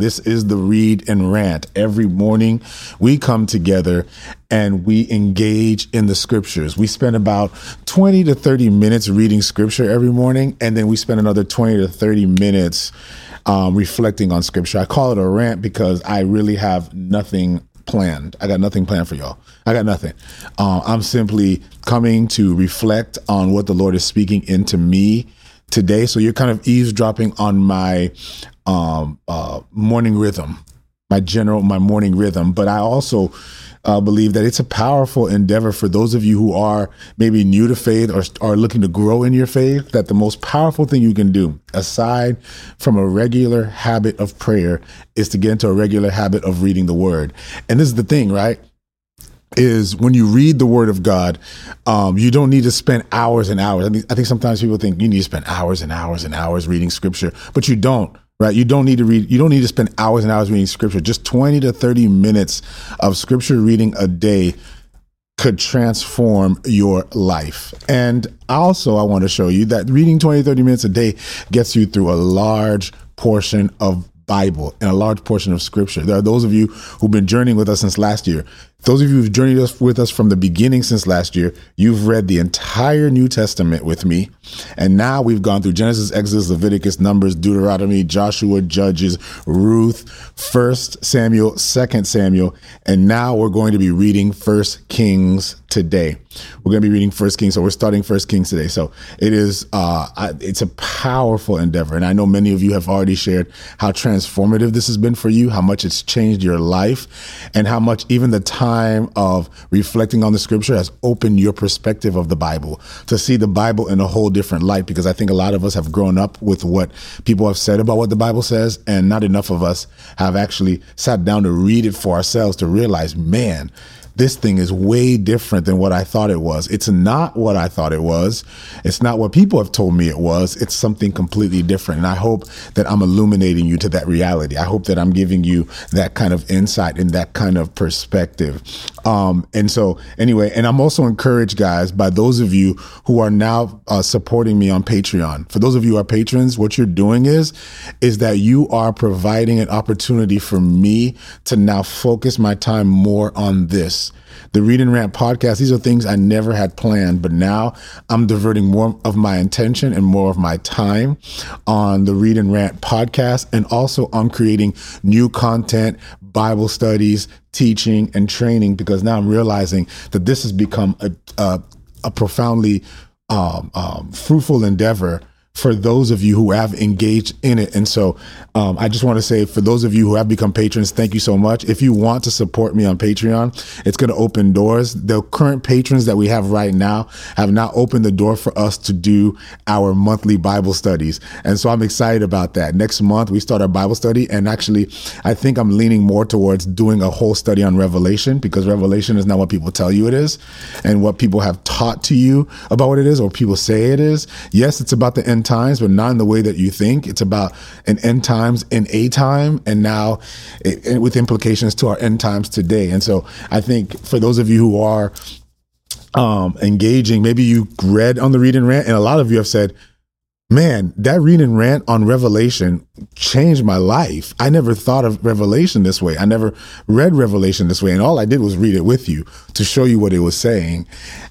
This is the read and rant. Every morning we come together and we engage in the scriptures. We spend about 20 to 30 minutes reading scripture every morning, and then we spend another 20 to 30 minutes um, reflecting on scripture. I call it a rant because I really have nothing planned. I got nothing planned for y'all. I got nothing. Uh, I'm simply coming to reflect on what the Lord is speaking into me today. So you're kind of eavesdropping on my um, uh, morning rhythm, my general, my morning rhythm. But I also uh, believe that it's a powerful endeavor for those of you who are maybe new to faith or are looking to grow in your faith. That the most powerful thing you can do, aside from a regular habit of prayer, is to get into a regular habit of reading the Word. And this is the thing, right? Is when you read the word of God, um, you don't need to spend hours and hours. I, mean, I think sometimes people think you need to spend hours and hours and hours reading scripture, but you don't right? You don't need to read, you don't need to spend hours and hours reading scripture. Just 20 to 30 minutes of scripture reading a day could transform your life. And also, I want to show you that reading 20, 30 minutes a day gets you through a large portion of Bible and a large portion of scripture. There are those of you who've been journeying with us since last year. Those of you who've journeyed us with us from the beginning since last year, you've read the entire New Testament with me. And now we've gone through Genesis, Exodus, Leviticus, Numbers, Deuteronomy, Joshua, Judges, Ruth, First Samuel, Second Samuel, and now we're going to be reading First Kings today. We're going to be reading First Kings, so we're starting First Kings today. So it is, uh, it's a powerful endeavor, and I know many of you have already shared how transformative this has been for you, how much it's changed your life, and how much even the time time of reflecting on the scripture has opened your perspective of the Bible to see the Bible in a whole different light. Because I think a lot of us have grown up with what people have said about what the Bible says, and not enough of us have actually sat down to read it for ourselves to realize, man, this thing is way different than what I thought it was. It's not what I thought it was. It's not what people have told me it was. It's something completely different. And I hope that I'm illuminating you to that reality. I hope that I'm giving you that kind of insight and that kind of perspective. Um, and so, anyway, and I'm also encouraged, guys, by those of you who are now uh, supporting me on Patreon. For those of you who are patrons, what you're doing is, is that you are providing an opportunity for me to now focus my time more on this the Read and Rant podcast, these are things I never had planned, but now I'm diverting more of my intention and more of my time on the Read and Rant podcast. And also on creating new content, Bible studies, teaching, and training because now I'm realizing that this has become a, a, a profoundly um, um, fruitful endeavor for those of you who have engaged in it. And so um, I just want to say for those of you who have become patrons, thank you so much. If you want to support me on Patreon, it's going to open doors. The current patrons that we have right now have not opened the door for us to do our monthly Bible studies. And so I'm excited about that. Next month, we start our Bible study. And actually, I think I'm leaning more towards doing a whole study on Revelation because Revelation is not what people tell you it is and what people have taught to you about what it is or people say it is. Yes, it's about the end times, but not in the way that you think. It's about an end times in a time, and now it, with implications to our end times today. And so I think for those of you who are um, engaging, maybe you read on the read and rant, and a lot of you have said, Man, that read and rant on Revelation changed my life. I never thought of Revelation this way. I never read Revelation this way. And all I did was read it with you to show you what it was saying.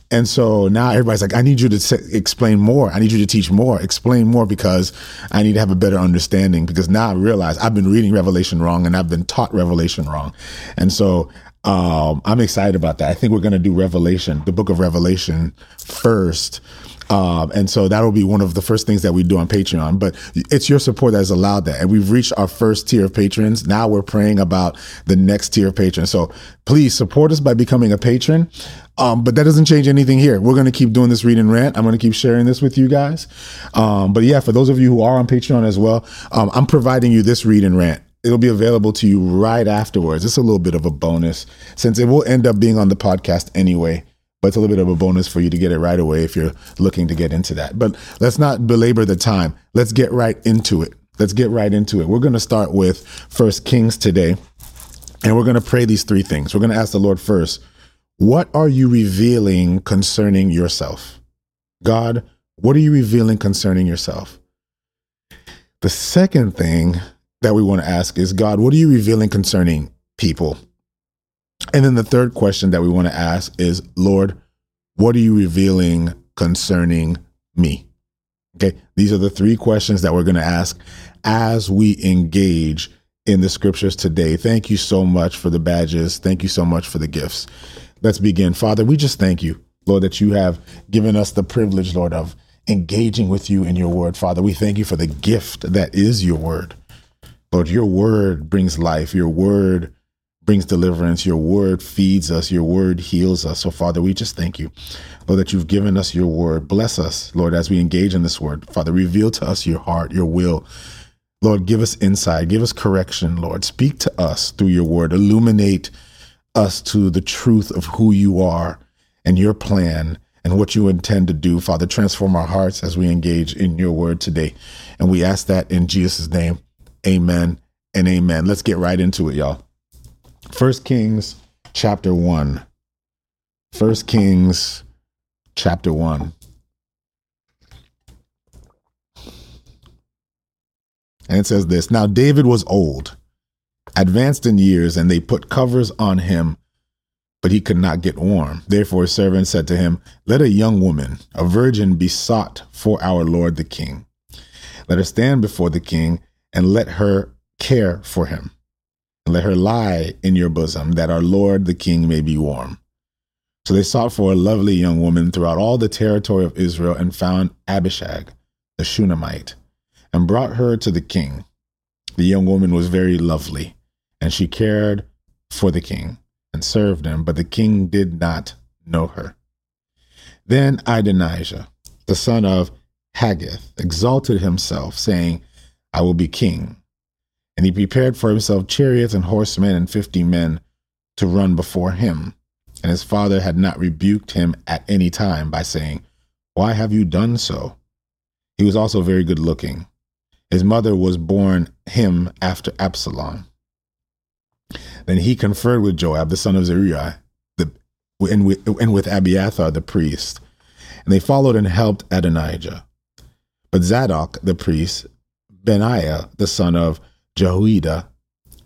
And so now everybody's like, I need you to say, explain more. I need you to teach more, explain more because I need to have a better understanding. Because now I realize I've been reading Revelation wrong and I've been taught Revelation wrong. And so um, I'm excited about that. I think we're going to do Revelation, the book of Revelation first um, and so that'll be one of the first things that we do on Patreon. But it's your support that has allowed that. And we've reached our first tier of patrons. Now we're praying about the next tier of patrons. So please support us by becoming a patron. Um, but that doesn't change anything here. We're going to keep doing this read and rant. I'm going to keep sharing this with you guys. Um, but yeah, for those of you who are on Patreon as well, um, I'm providing you this read and rant it'll be available to you right afterwards. It's a little bit of a bonus since it will end up being on the podcast anyway but it's a little bit of a bonus for you to get it right away if you're looking to get into that. But let's not belabor the time. Let's get right into it. Let's get right into it. We're going to start with First Kings today, and we're going to pray these three things. We're going to ask the Lord first, what are you revealing concerning yourself? God, what are you revealing concerning yourself? The second thing that we want to ask is God, what are you revealing concerning people? And then the third question that we want to ask is, Lord, what are you revealing concerning me? Okay, these are the three questions that we're going to ask as we engage in the scriptures today. Thank you so much for the badges. Thank you so much for the gifts. Let's begin. Father, we just thank you, Lord, that you have given us the privilege, Lord, of engaging with you in your word. Father, we thank you for the gift that is your word. Lord, your word brings life. Your word brings deliverance. Your word feeds us. Your word heals us. So, Father, we just thank you, Lord, that you've given us your word. Bless us, Lord, as we engage in this word. Father, reveal to us your heart, your will. Lord, give us insight, give us correction, Lord. Speak to us through your word. Illuminate us to the truth of who you are and your plan and what you intend to do. Father, transform our hearts as we engage in your word today. And we ask that in Jesus' name. Amen and amen. Let's get right into it, y'all. First Kings chapter 1. First Kings chapter 1. And it says this Now David was old, advanced in years, and they put covers on him, but he could not get warm. Therefore, his servant said to him, Let a young woman, a virgin, be sought for our Lord the king. Let her stand before the king and let her care for him. Let her lie in your bosom, that our Lord the king may be warm. So they sought for a lovely young woman throughout all the territory of Israel and found Abishag, the Shunammite, and brought her to the king. The young woman was very lovely, and she cared for the king and served him, but the king did not know her. Then Adonijah, the son of Haggith, exalted himself, saying, I will be king. And he prepared for himself chariots and horsemen and fifty men to run before him. And his father had not rebuked him at any time by saying, Why have you done so? He was also very good looking. His mother was born him after Absalom. Then he conferred with Joab, the son of Zeruiah, the, and, with, and with Abiathar the priest. And they followed and helped Adonijah. But Zadok the priest Benaiah, the son of Jehoiada,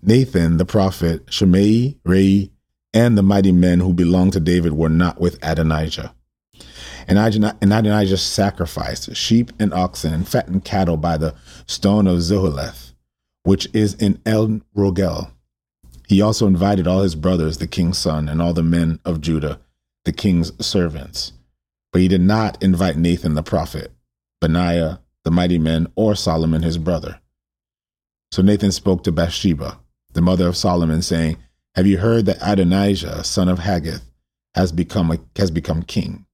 Nathan the prophet, Shimei, Rei, and the mighty men who belonged to David were not with Adonijah. And Adonijah sacrificed sheep and oxen and fattened cattle by the stone of Zoheleth, which is in El Rogel. He also invited all his brothers, the king's son, and all the men of Judah, the king's servants. But he did not invite Nathan the prophet, Benaiah, the mighty men, or Solomon his brother. So Nathan spoke to Bathsheba, the mother of Solomon, saying, Have you heard that Adonijah, son of Haggith, has become a, has become king?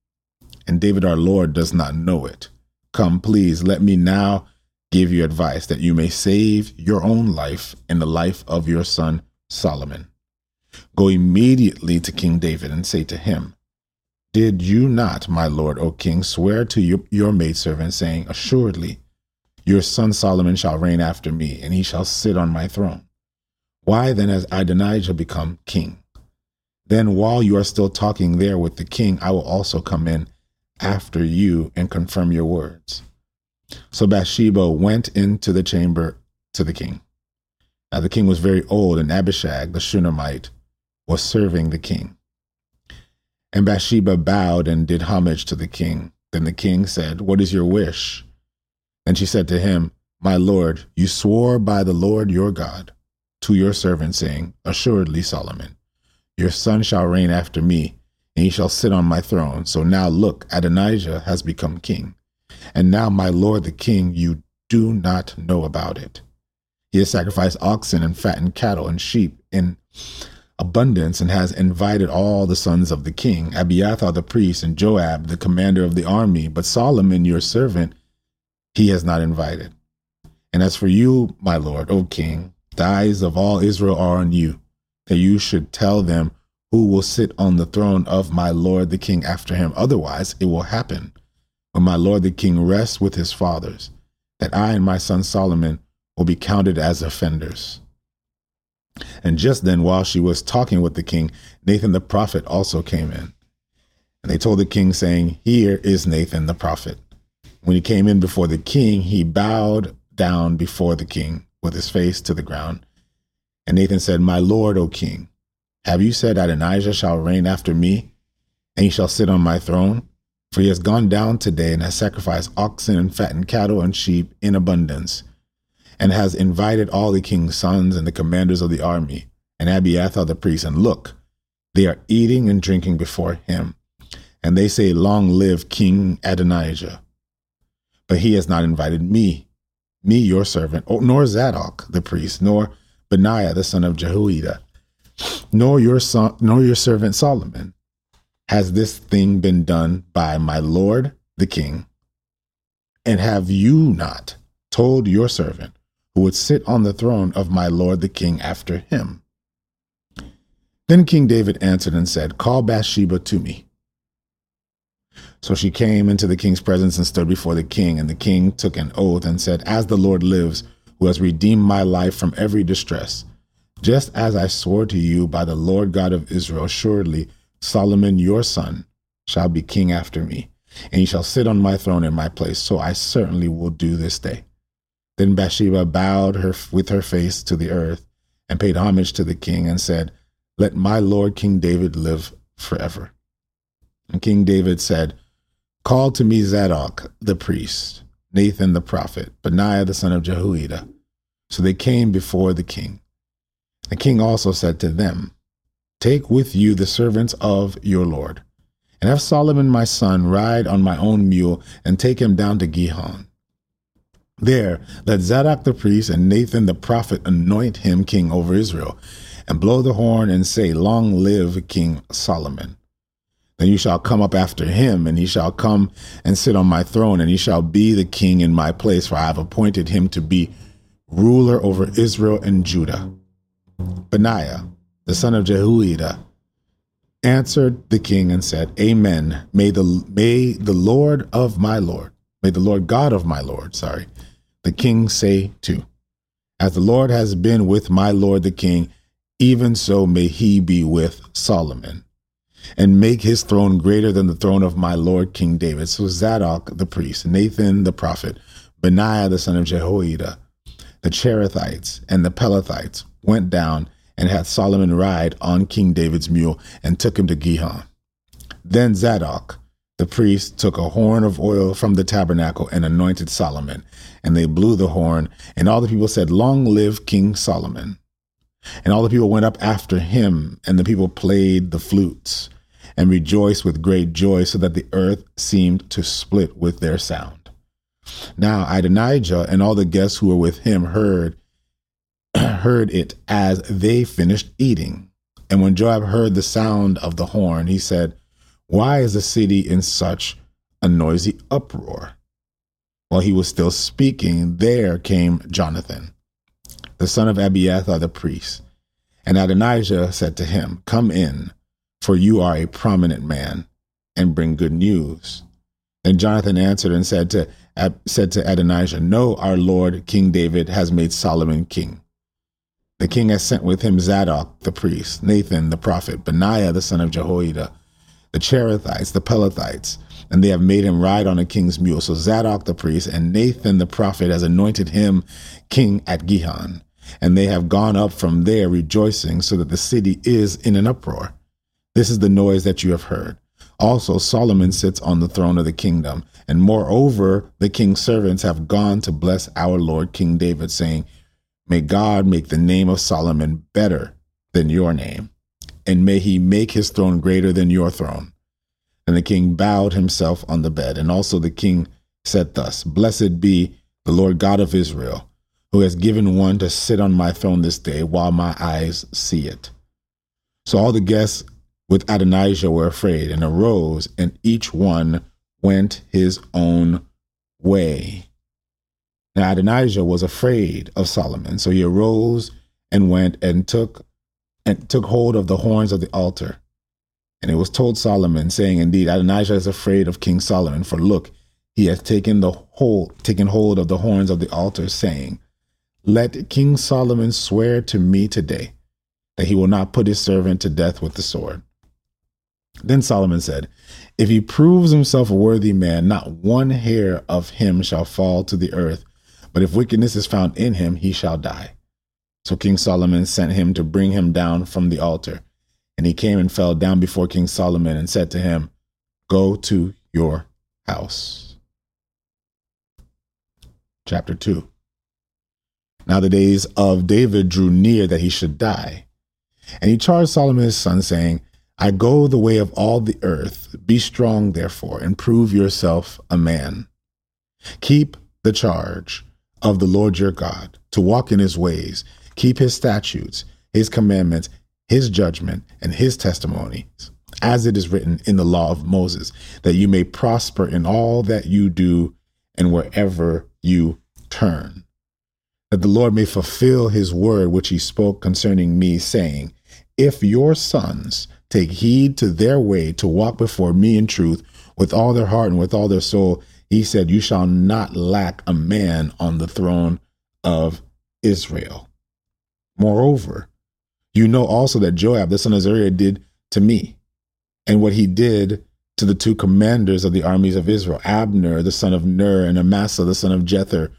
And David our Lord does not know it. Come, please, let me now give you advice that you may save your own life and the life of your son Solomon. Go immediately to King David and say to him, did you not, my lord, O king, swear to your, your maidservant, saying, Assuredly, your son Solomon shall reign after me, and he shall sit on my throne? Why then has Adonijah become king? Then while you are still talking there with the king, I will also come in after you and confirm your words. So Bathsheba went into the chamber to the king. Now the king was very old, and Abishag the Shunammite was serving the king. And Bathsheba bowed and did homage to the king. Then the king said, What is your wish? And she said to him, My lord, you swore by the Lord your God to your servant, saying, Assuredly, Solomon, your son shall reign after me, and he shall sit on my throne. So now look, Adonijah has become king. And now, my lord the king, you do not know about it. He has sacrificed oxen and fattened cattle and sheep in abundance and has invited all the sons of the king, Abiathar the priest, and Joab, the commander of the army. But Solomon, your servant, he has not invited. And as for you, my lord, O king, the eyes of all Israel are on you, that you should tell them who will sit on the throne of my lord the king after him. Otherwise, it will happen when my lord the king rests with his fathers, that I and my son Solomon will be counted as offenders. And just then, while she was talking with the king, Nathan the prophet also came in. And they told the king, saying, Here is Nathan the prophet. When he came in before the king, he bowed down before the king. with his face to the ground. And Nathan said, My Lord, O king, have you said that Adonijah shall reign after me, and he shall sit on my throne? For he has gone down today and has sacrificed oxen and fattened cattle and sheep in abundance, and has invited all the king's sons and the commanders of the army, and Abiathar the priest, and look, they are eating and drinking before him. And they say, Long live King Adonijah. But he has not invited me, me your servant, oh, nor Zadok the priest, nor Benaiah the son of Jehoiada, nor your son, nor your servant Solomon. Has this thing been done by my lord the king? And have you not told your servant who would sit on the throne of my lord the king after him? Then King David answered and said, Call Bathsheba to me. So she came into the king's presence and stood before the king. And the king took an oath and said, As the Lord lives, who has redeemed my life from every distress, just as I swore to you by the Lord God of Israel, surely Solomon your son shall be king after me, and he shall sit on my throne in my place. So I certainly will do this day. Then Bathsheba bowed her with her face to the earth and paid homage to the king and said, let my Lord King David live forever. And King David said, Call to me Zadok the priest, Nathan the prophet, Benaiah the son of Jehoiada. So they came before the king. The king also said to them, Take with you the servants of your Lord, and have Solomon my son ride on my own mule, and take him down to Gihon. There let Zadok the priest and Nathan the prophet anoint him king over Israel and blow the horn and say, Long live King Solomon. Then you shall come up after him, and he shall come and sit on my throne, and he shall be the king in my place, for I have appointed him to be ruler over Israel and Judah. Benaiah, the son of Jehoiada, answered the king and said, Amen. May the may the Lord of my Lord, may the Lord God of my Lord, sorry, the king say too. As the Lord has been with my Lord the king, even so may he be with Solomon, and make his throne greater than the throne of my Lord King David. So Zadok the priest, Nathan the prophet, Benaiah the son of Jehoiada, the Cherethites and the Pelethites went down and had Solomon ride on King David's mule and took him to Gihon. Then Zadok the priest took a horn of oil from the tabernacle and anointed Solomon, and they blew the horn, and all the people said, Long live King Solomon. And all the people went up after him, and the people played the flutes and rejoiced with great joy, so that the earth seemed to split with their sound. Now Adonijah and all the guests who were with him heard heard it as they finished eating. And when Joab heard the sound of the horn, he said, Why is the city in such a noisy uproar? While he was still speaking, there came Jonathan the son of Abiathar the priest. And Adonijah said to him, Come in, for you are a prominent man, and bring good news. Then Jonathan answered and said to, said to Adonijah, No, our Lord King David has made Solomon king. The king has sent with him Zadok the priest, Nathan the prophet, Benaiah the son of Jehoiada, the Cherethites, the Pelethites, and they have made him ride on a king's mule. So Zadok the priest and Nathan the prophet has anointed him king at Gihon and they have gone up from there rejoicing, so that the city is in an uproar. This is the noise that you have heard. Also, Solomon sits on the throne of the kingdom, and moreover, the king's servants have gone to bless our Lord King David, saying, May God make the name of Solomon better than your name, and may he make his throne greater than your throne. And the king bowed himself on the bed, and also the king said thus Blessed be the Lord God of Israel who has given one to sit on my throne this day while my eyes see it. So all the guests with Adonijah were afraid and arose, and each one went his own way. Now Adonijah was afraid of Solomon, so he arose and went and took and took hold of the horns of the altar. And it was told Solomon, saying, Indeed, Adonijah is afraid of King Solomon, for look, he has taken the whole taken hold of the horns of the altar, saying, let King Solomon swear to me today that he will not put his servant to death with the sword. Then Solomon said, If he proves himself a worthy man, not one hair of him shall fall to the earth, But if wickedness is found in him, he shall die. So King Solomon sent him to bring him down from the altar. And he came and fell down before King Solomon and said to him, Go to your house. Chapter 2 Now the days of David drew near that he should die. And he charged Solomon his son, saying, I go the way of all the earth. Be strong, therefore, and prove yourself a man. Keep the charge of the Lord your God, to walk in his ways, keep his statutes, his commandments, his judgment, and his testimonies, as it is written in the law of Moses, that you may prosper in all that you do and wherever you turn. That the Lord may fulfill his word which he spoke concerning me, saying, If your sons take heed to their way to walk before me in truth with all their heart and with all their soul, he said, You shall not lack a man on the throne of Israel. Moreover, you know also that Joab, the son of Zeruiah, did to me, and what he did to the two commanders of the armies of Israel, Abner, the son of Ner, and Amasa, the son of Jether,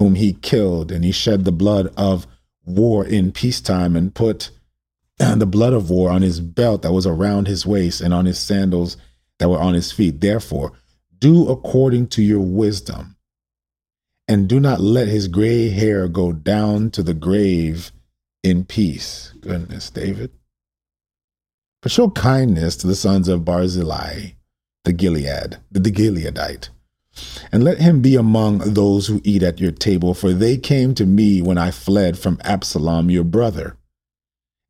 whom he killed, and he shed the blood of war in peacetime, and put the blood of war on his belt that was around his waist, and on his sandals that were on his feet. Therefore, do according to your wisdom, and do not let his gray hair go down to the grave in peace. Goodness, David. But show kindness to the sons of Barzillai, the Gilead, the, Gileadite, and let him be among those who eat at your table, for they came to me when I fled from Absalom your brother.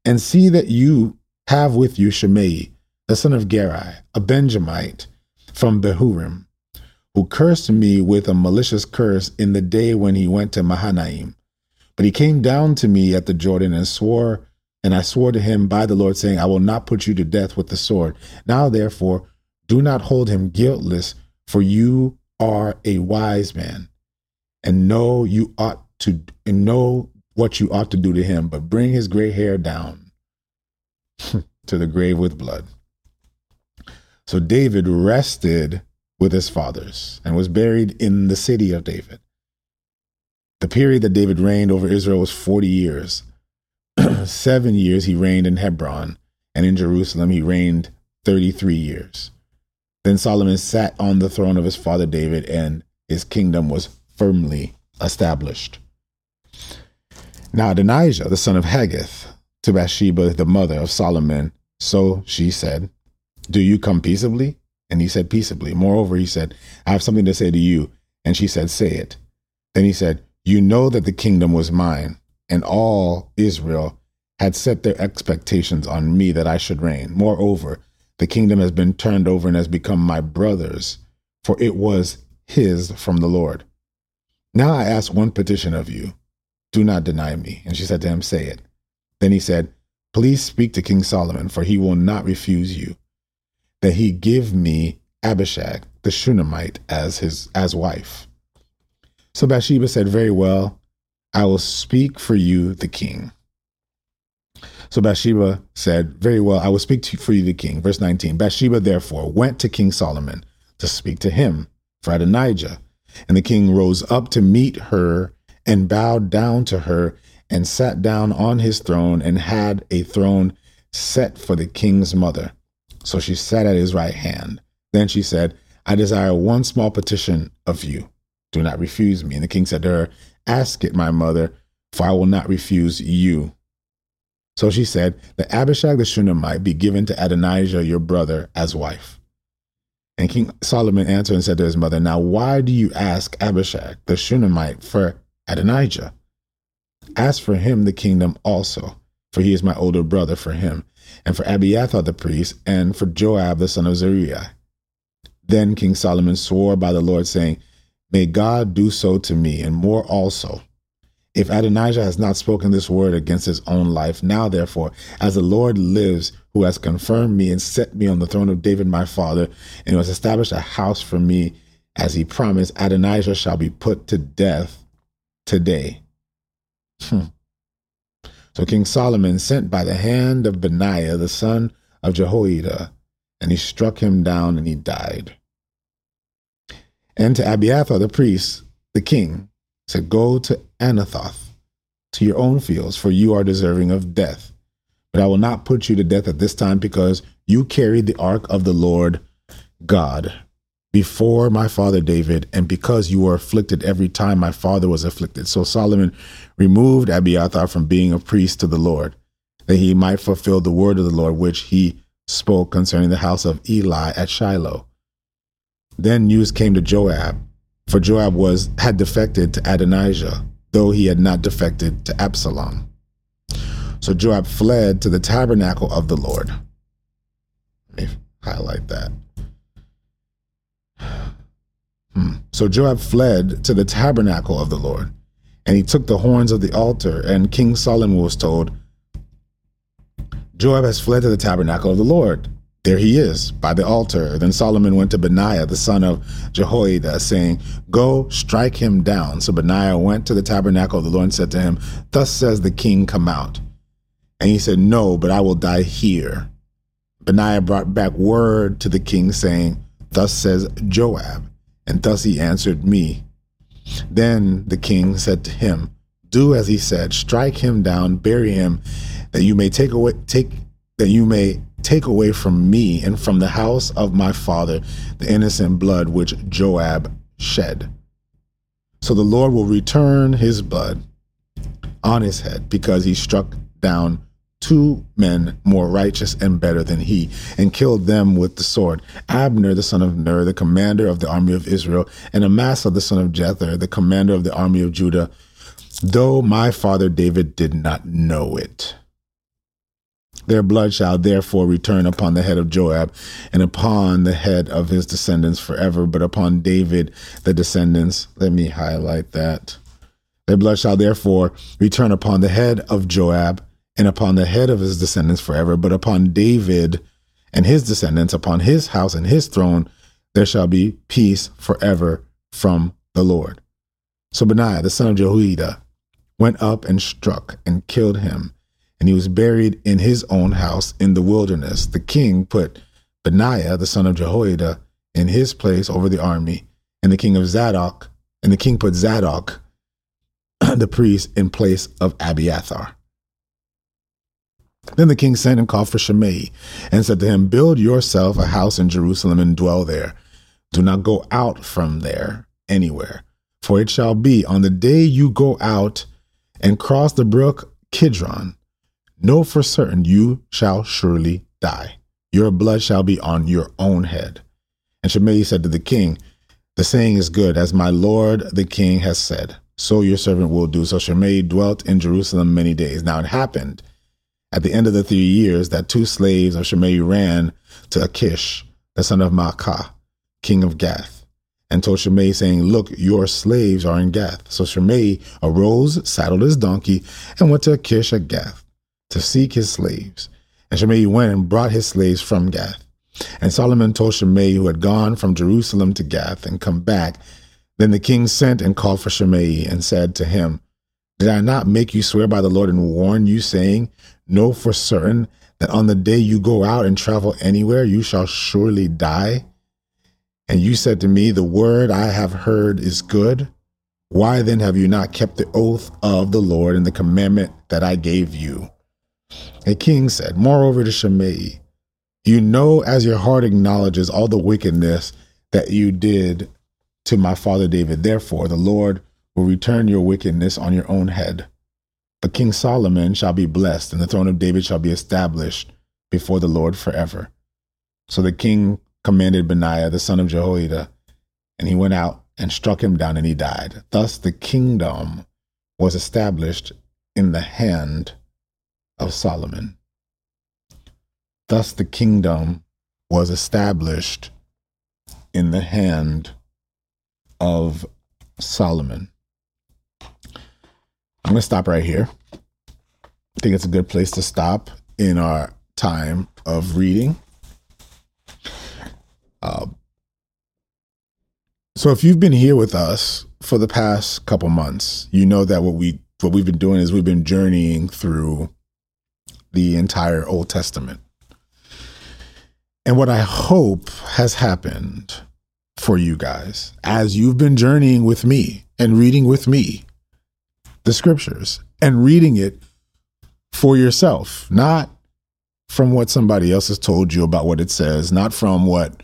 And see that you have with you Shimei, the son of Gera, a Benjamite from Bahurim, who cursed me with a malicious curse in the day when he went to Mahanaim. But he came down to me at the Jordan and swore, and I swore to him by the Lord, saying, I will not put you to death with the sword. Now, therefore, do not hold him guiltless, for you are a wise man, and know you ought to and know what you ought to do to him, but bring his gray hair down to the grave with blood. So David rested with his fathers and was buried in the city of David. The period that David reigned over Israel was 40 years. Seven years he reigned in Hebron, and in Jerusalem he reigned 33 years. Then Solomon sat on the throne of his father David, and his kingdom was firmly established. Now Adonijah, the son of Haggith, to Bathsheba, the mother of Solomon, so she said, Do you come peaceably? And he said, Peaceably. Moreover, he said, I have something to say to you. And she said, Say it. Then he said, you know that the kingdom was mine, and all Israel had set their expectations on me that I should reign. Moreover, the kingdom has been turned over and has become my brother's, for it was his from the Lord. Now I ask one petition of you do not deny me. And she said to him, Say it. Then he said, Please speak to King Solomon, for he will not refuse you, that he give me Abishag the Shunammite as his as wife. So Bathsheba said, Very well, I will speak for you, the king. So Bathsheba said, Very well, I will speak to, you for you, the king. Verse 19 Bathsheba therefore went to King Solomon to speak to him for Adonijah. And the king rose up to meet her and bowed down to her and sat down on his throne and had a throne set for the king's mother. So she sat at his right hand. Then she said, I desire one small petition of you. Do not refuse me. And the king said to her, Ask it, my mother, for I will not refuse you. So she said, That Abishag the Shunammite be given to Adonijah your brother as wife. And King Solomon answered and said to his mother, Now why do you ask Abishag the Shunammite for Adonijah? Ask for him the kingdom also, for he is my older brother for him, and for Abiathar the priest, and for Joab the son of Zeruiah. Then King Solomon swore by the Lord, saying, May God do so to me, and more also. If Adonijah has not spoken this word against his own life, now therefore, as the Lord lives, who has confirmed me and set me on the throne of David my father, and who has established a house for me, as he promised, Adonijah shall be put to death today. Hmm. So King Solomon sent by the hand of Benaiah, the son of Jehoiada, and he struck him down and he died and to Abiathar the priest, the king, said, Go to Anathoth, to your own fields, for you are deserving of death. But I will not put you to death at this time, because you carried the ark of the Lord God before my father David, and because you were afflicted every time my father was afflicted. So Solomon removed Abiathar from being a priest to the Lord, that he might fulfill the word of the Lord which he spoke concerning the house of Eli at Shiloh. Then news came to Joab, for Joab was had defected to Adonijah, though he had not defected to Absalom. So Joab fled to the tabernacle of the Lord. Let me highlight that. Hmm. So Joab fled to the tabernacle of the Lord, and he took the horns of the altar, and King Solomon was told, Joab has fled to the tabernacle of the Lord. There he is, by the altar. Then Solomon went to Benaiah, the son of Jehoiada, saying, Go, strike him down. So Benaiah went to the tabernacle the Lord said to him, Thus says the king, Come out. And he said, No, but I will die here. Benaiah brought back word to the king, saying, Thus says Joab. And thus he answered me. Then the king said to him, Do as he said, strike him down, bury him, that you may take away take that you may take away from me and from the house of my father the innocent blood which Joab shed. So the Lord will return his blood on his head because he struck down two men more righteous and better than he, and killed them with the sword Abner, the son of Ner, the commander of the army of Israel, and Amasa, the son of Jether, the commander of the army of Judah, though my father David did not know it. Their blood shall therefore return upon the head of Joab and upon the head of his descendants forever, but upon David, the descendants. Let me highlight that. Their blood shall therefore return upon the head of Joab and upon the head of his descendants forever, but upon David and his descendants, upon his house and his throne, there shall be peace forever from the Lord. So Benaiah, the son of Jehoiada, went up and struck and killed him, and he was buried in his own house in the wilderness. The king put Benaiah, the son of Jehoiada, in his place over the army, and the king of Zadok, and the king put Zadok, the priest, in place of Abiathar. Then the king sent and called for Shimei and said to him, Build yourself a house in Jerusalem and dwell there. Do not go out from there anywhere. For it shall be on the day you go out and cross the brook Kidron, know for certain you shall surely die. Your blood shall be on your own head. And Shimei said to the king, The saying is good, as my lord the king has said. So your servant will do. So Shimei dwelt in Jerusalem many days. Now it happened at the end of the three years that two slaves of Shimei ran to Achish, the son of Maacah, king of Gath, and told Shimei, saying, Look, your slaves are in Gath. So Shimei arose, saddled his donkey, and went to Achish at Gath to seek his slaves. And Shimei went and brought his slaves from Gath. And Solomon told Shimei, who had gone from Jerusalem to Gath and come back. Then the king sent and called for Shimei and said to him, Did I not make you swear by the Lord and warn you, saying, Know for certain that on the day you go out and travel anywhere, you shall surely die. And you said to me, The word I have heard is good. Why then have you not kept the oath of the Lord and the commandment that I gave you? A king said, Moreover to Shimei, You know, as your heart acknowledges all the wickedness that you did to my father David. Therefore, the Lord will return your wickedness on your own head. But King Solomon shall be blessed, and the throne of David shall be established before the Lord forever. So the king commanded Benaiah, the son of Jehoiada, and he went out and struck him down, and he died. Thus the kingdom was established in the hand of Solomon. Thus the kingdom was established in the hand of Solomon. I'm going to stop right here. I think it's a good place to stop in our time of reading. Uh, so, if you've been here with us for the past couple months, you know that what we what we've been doing is we've been journeying through the entire Old Testament. And what I hope has happened for you guys as you've been journeying with me and reading with me the scriptures and reading it for yourself, not from what somebody else has told you about what it says, not from what,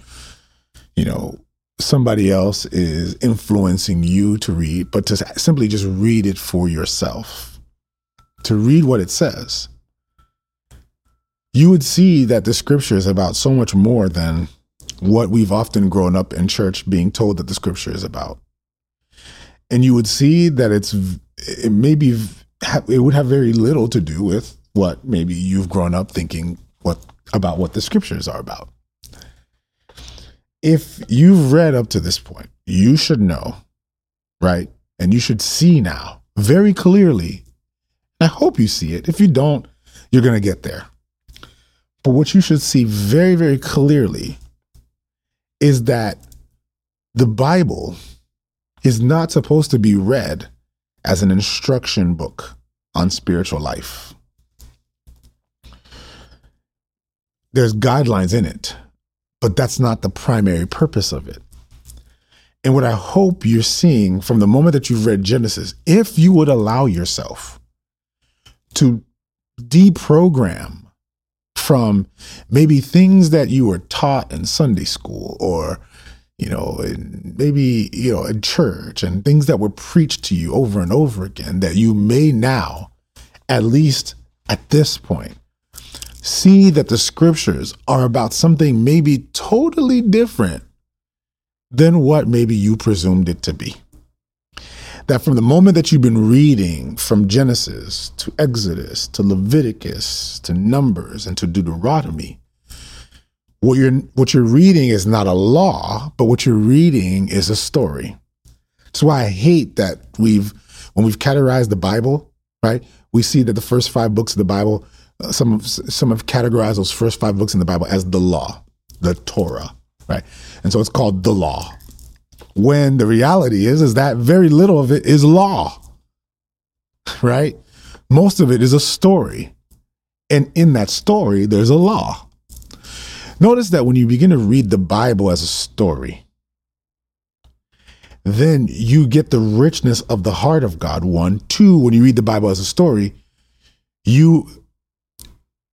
you know, somebody else is influencing you to read, but to simply just read it for yourself, to read what it says. You would see that the scripture is about so much more than what we've often grown up in church being told that the scripture is about. And you would see that it's, it maybe, it would have very little to do with what maybe you've grown up thinking what about what the scriptures are about if you've read up to this point, you should know, right? And you should see now very clearly. I hope you see it. If you don't, you're going to get there. But what you should see very, very clearly is that the Bible is not supposed to be read as an instruction book on spiritual life. There's guidelines in it but that's not the primary purpose of it. And what I hope you're seeing from the moment that you've read Genesis, if you would allow yourself to deprogram from maybe things that you were taught in Sunday school or you know maybe you know in church and things that were preached to you over and over again that you may now at least at this point see that the scriptures are about something maybe totally different than what maybe you presumed it to be. That from the moment that you've been reading from Genesis to Exodus to Leviticus to Numbers and to Deuteronomy, what you're what you're reading is not a law, but what you're reading is a story. That's why I hate that we've when we've categorized the Bible, right? We see that the first five books of the Bible uh, some of some have categorized those first five books in the Bible as the law, the Torah, right? And so it's called the law. When the reality is is that very little of it is law. Right? Most of it is a story. And in that story there's a law. Notice that when you begin to read the Bible as a story, then you get the richness of the heart of God. One, two, when you read the Bible as a story, you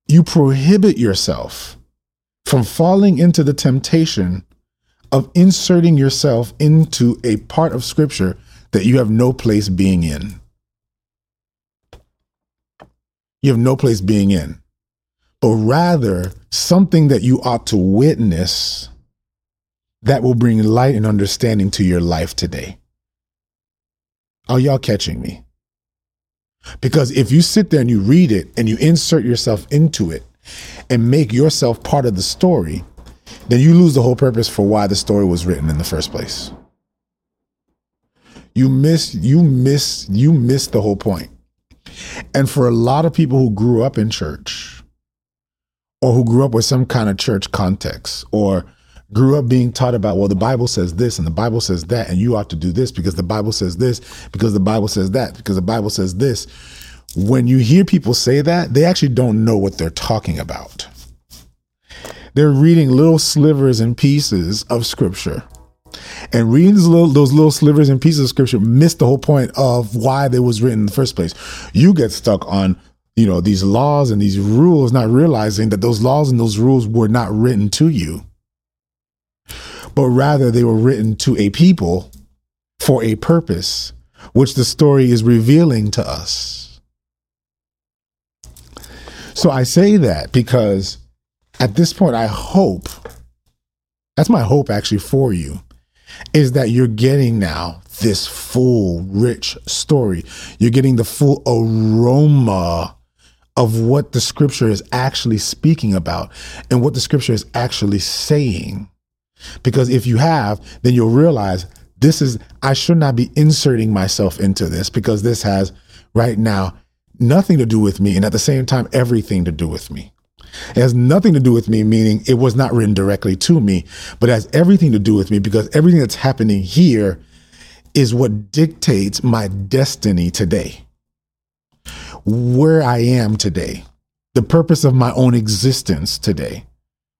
you prohibit yourself from falling into the temptation of inserting yourself into a part of scripture that you have no place being in. You have no place being in, but rather something that you ought to witness that will bring light and understanding to your life today. Are y'all catching me? Because if you sit there and you read it and you insert yourself into it and make yourself part of the story, then you lose the whole purpose for why the story was written in the first place. You miss, you miss, you miss the whole point. And for a lot of people who grew up in church or who grew up with some kind of church context or grew up being taught about, well, the Bible says this and the Bible says that, and you ought to do this because the Bible says this, because the Bible says that, because the Bible says this. When you hear people say that, they actually don't know what they're talking about. They're reading little slivers and pieces of scripture. And reading those little, those little slivers and pieces of scripture miss the whole point of why they was written in the first place. You get stuck on you know these laws and these rules not realizing that those laws and those rules were not written to you but rather they were written to a people for a purpose, which the story is revealing to us. So I say that because at this point, I hope that's my hope actually for you is that you're getting now this full, rich story. You're getting the full aroma of what the scripture is actually speaking about and what the scripture is actually saying. Because if you have, then you'll realize this is, I should not be inserting myself into this because this has right now nothing to do with me. And at the same time, everything to do with me. It has nothing to do with me, meaning it was not written directly to me, but it has everything to do with me because everything that's happening here is what dictates my destiny today. Where I am today, the purpose of my own existence today,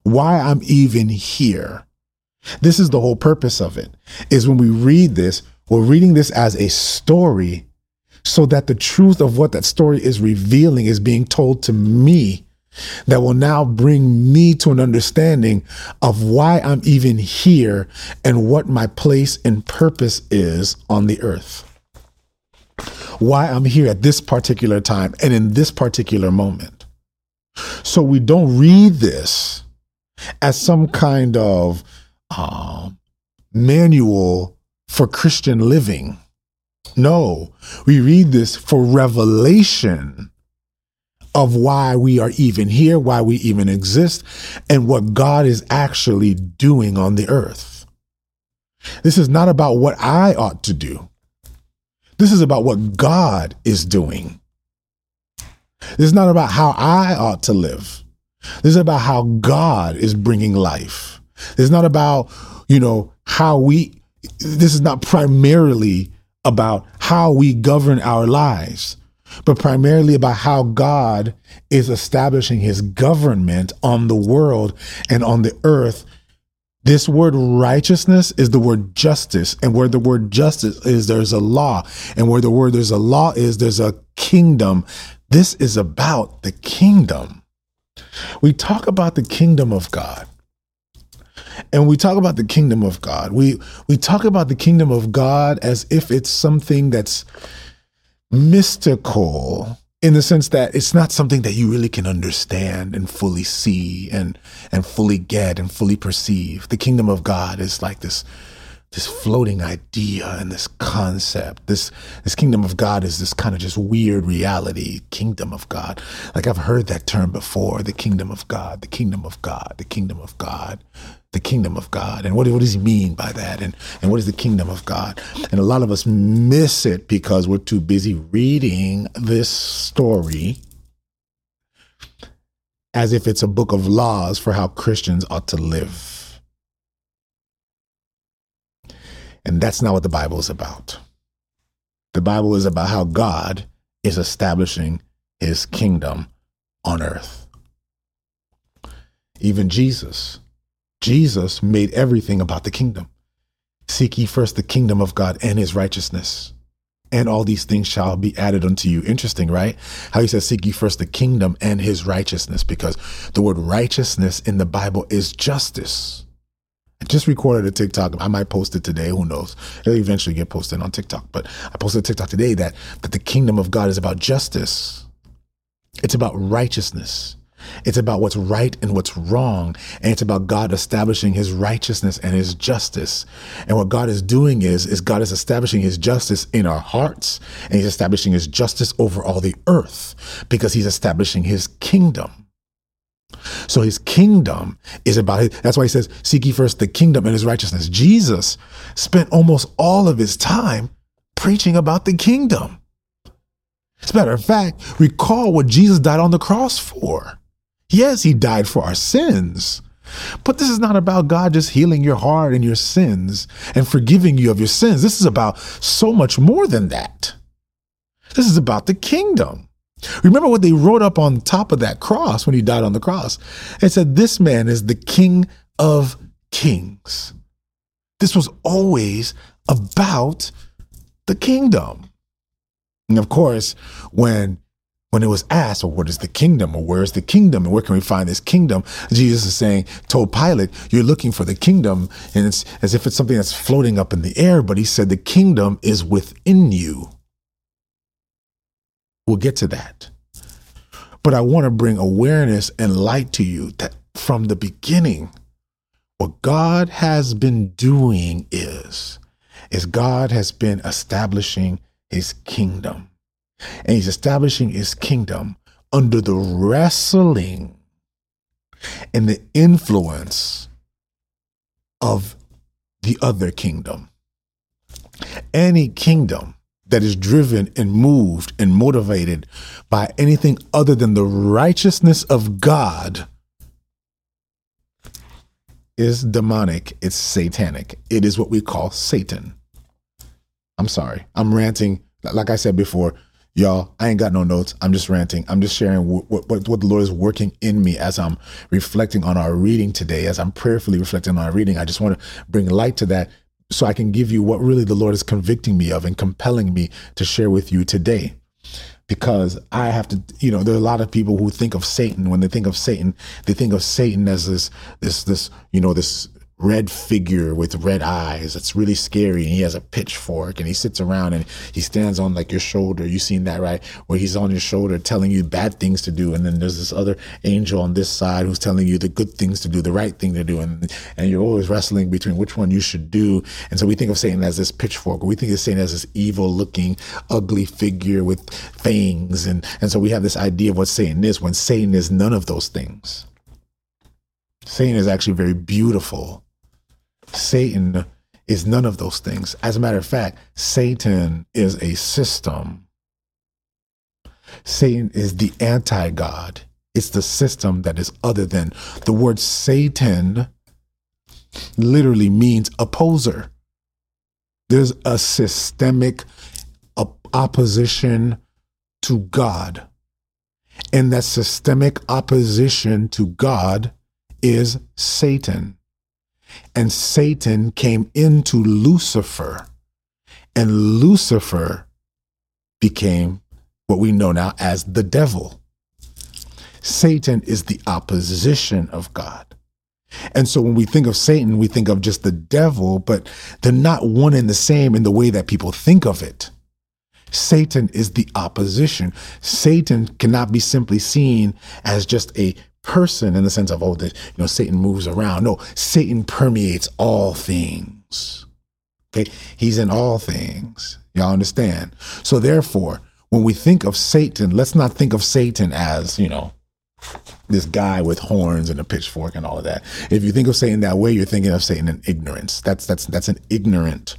why I'm even here This is the whole purpose of it. Is when we read this, we're reading this as a story so that the truth of what that story is revealing is being told to me that will now bring me to an understanding of why I'm even here and what my place and purpose is on the earth. Why I'm here at this particular time and in this particular moment. So we don't read this as some kind of uh, manual for Christian living. No, we read this for revelation of why we are even here, why we even exist, and what God is actually doing on the earth. This is not about what I ought to do. This is about what God is doing. This is not about how I ought to live. This is about how God is bringing life. This is not about, you know, how we, this is not primarily about how we govern our lives, but primarily about how God is establishing his government on the world and on the earth. This word righteousness is the word justice. And where the word justice is, there's a law. And where the word there's a law is, there's a kingdom. This is about the kingdom. We talk about the kingdom of God and we talk about the kingdom of God. We we talk about the kingdom of God as if it's something that's mystical in the sense that it's not something that you really can understand and fully see and and fully get and fully perceive. The kingdom of God is like this this floating idea and this concept. This this kingdom of God is this kind of just weird reality. Kingdom of God. Like I've heard that term before. The kingdom of God. The kingdom of God. The kingdom of God. The kingdom of God. And what, what does he mean by that? And and what is the kingdom of God? And a lot of us miss it because we're too busy reading this story as if it's a book of laws for how Christians ought to live. And that's not what the Bible is about. The Bible is about how God is establishing his kingdom on earth. Even Jesus, Jesus made everything about the kingdom. Seek ye first the kingdom of God and his righteousness, and all these things shall be added unto you. Interesting, right? How he says, Seek ye first the kingdom and his righteousness, because the word righteousness in the Bible is justice. I just recorded a TikTok. I might post it today. Who knows? It'll eventually get posted on TikTok. But I posted a TikTok today that, that the kingdom of God is about justice. It's about righteousness. It's about what's right and what's wrong. And it's about God establishing his righteousness and his justice. And what God is doing is, is God is establishing his justice in our hearts and he's establishing his justice over all the earth because he's establishing his kingdom. So his kingdom is about, that's why he says, seek ye first the kingdom and his righteousness. Jesus spent almost all of his time preaching about the kingdom. As a matter of fact, recall what Jesus died on the cross for. Yes, he died for our sins. But this is not about God just healing your heart and your sins and forgiving you of your sins. This is about so much more than that. This is about the kingdom. Remember what they wrote up on top of that cross when he died on the cross? It said, This man is the King of Kings. This was always about the kingdom. And of course, when when it was asked, well, what is the kingdom? Or where is the kingdom? And where can we find this kingdom? Jesus is saying, told Pilate, you're looking for the kingdom. And it's as if it's something that's floating up in the air. But he said, the kingdom is within you. We'll get to that. But I want to bring awareness and light to you that from the beginning, what God has been doing is, is God has been establishing his kingdom. And he's establishing his kingdom under the wrestling and the influence of the other kingdom. Any kingdom that is driven and moved and motivated by anything other than the righteousness of God is demonic, it's satanic. It is what we call Satan. I'm sorry. I'm ranting. Like I said before, Y'all, I ain't got no notes. I'm just ranting. I'm just sharing what, what, what the Lord is working in me as I'm reflecting on our reading today, as I'm prayerfully reflecting on our reading. I just want to bring light to that so I can give you what really the Lord is convicting me of and compelling me to share with you today. Because I have to, you know, there are a lot of people who think of Satan. When they think of Satan, they think of Satan as this, this, this, you know, this red figure with red eyes. It's really scary. And he has a pitchfork and he sits around and he stands on like your shoulder. You've seen that, right? Where he's on your shoulder telling you bad things to do. And then there's this other angel on this side who's telling you the good things to do, the right thing to do. And, and you're always wrestling between which one you should do. And so we think of Satan as this pitchfork. We think of Satan as this evil looking, ugly figure with fangs. And, and so we have this idea of what Satan is when Satan is none of those things. Satan is actually very beautiful Satan is none of those things. As a matter of fact, Satan is a system. Satan is the anti God. It's the system that is other than. The word Satan literally means opposer. There's a systemic op- opposition to God. And that systemic opposition to God is Satan. And Satan came into Lucifer, and Lucifer became what we know now as the devil. Satan is the opposition of God. And so when we think of Satan, we think of just the devil, but they're not one and the same in the way that people think of it. Satan is the opposition. Satan cannot be simply seen as just a person in the sense of oh the, you know satan moves around. No satan permeates all things. Okay? He's in all things. Y'all understand? So therefore when we think of satan let's not think of satan as you know this guy with horns and a pitchfork and all of that. If you think of satan that way you're thinking of satan in ignorance. That's that's that's an ignorant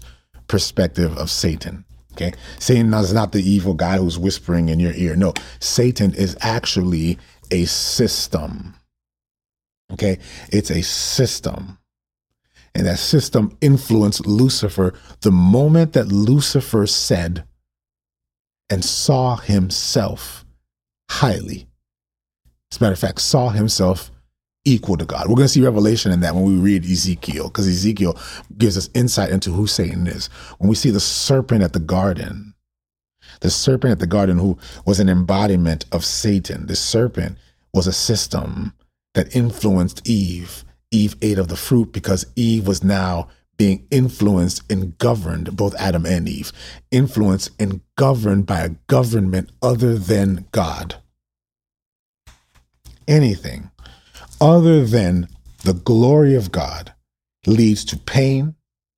perspective of satan. Okay. Satan is not the evil guy who's whispering in your ear. No, Satan is actually a system. Okay, it's a system. And that system influenced Lucifer the moment that Lucifer said and saw himself highly. As a matter of fact, saw himself equal to God. We're going to see revelation in that when we read Ezekiel, because Ezekiel gives us insight into who Satan is. When we see the serpent at the garden, the serpent at the garden, who was an embodiment of Satan, the serpent was a system that influenced Eve. Eve ate of the fruit because Eve was now being influenced and governed, both Adam and Eve, influenced and governed by a government other than God. Anything other than the glory of God leads to pain,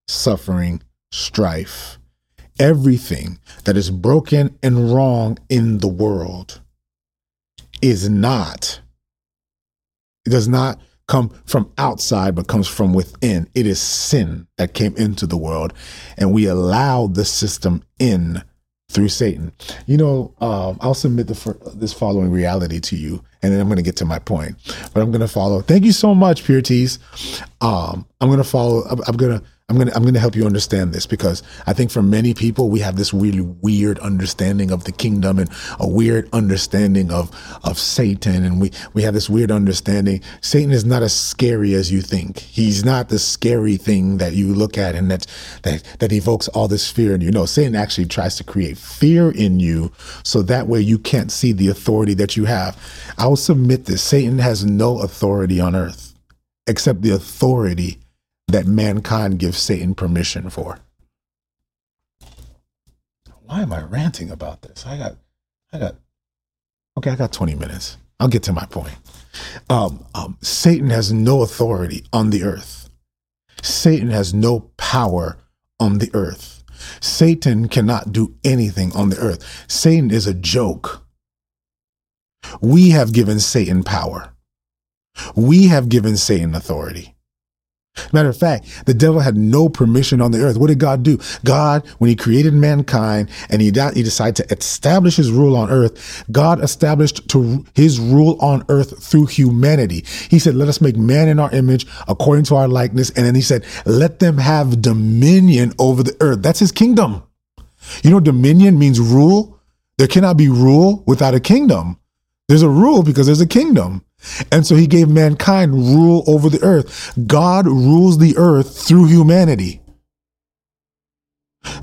suffering, strife, everything that is broken and wrong in the world is not, it does not come from outside, but comes from within. It is sin that came into the world, and we allowed the system in through Satan. You know, um, I'll submit the, this following reality to you, and then I'm going to get to my point. But I'm going to follow. Thank you so much, Pure Tees. Um, I'm going to follow. I'm, I'm going to I'm gonna I'm gonna help you understand this because I think for many people we have this really weird understanding of the kingdom and a weird understanding of of Satan and we we have this weird understanding. Satan is not as scary as you think. He's not the scary thing that you look at and that that that evokes all this fear in you. No, Satan actually tries to create fear in you so that way you can't see the authority that you have. I will submit this. Satan has no authority on earth except the authority that mankind gives Satan permission for. Why am I ranting about this? I got, I got, okay, I got 20 minutes. I'll get to my point. Um, um, Satan has no authority on the earth. Satan has no power on the earth. Satan cannot do anything on the earth. Satan is a joke. We have given Satan power. We have given Satan authority. Matter of fact, the devil had no permission on the earth. What did God do? God, when he created mankind and he, he decided to establish his rule on earth, God established to his rule on earth through humanity. He said, let us make man in our image according to our likeness. And then he said, let them have dominion over the earth. That's his kingdom. You know, dominion means rule. There cannot be rule without a kingdom. There's a rule because there's a kingdom. And so he gave mankind rule over the earth. God rules the earth through humanity.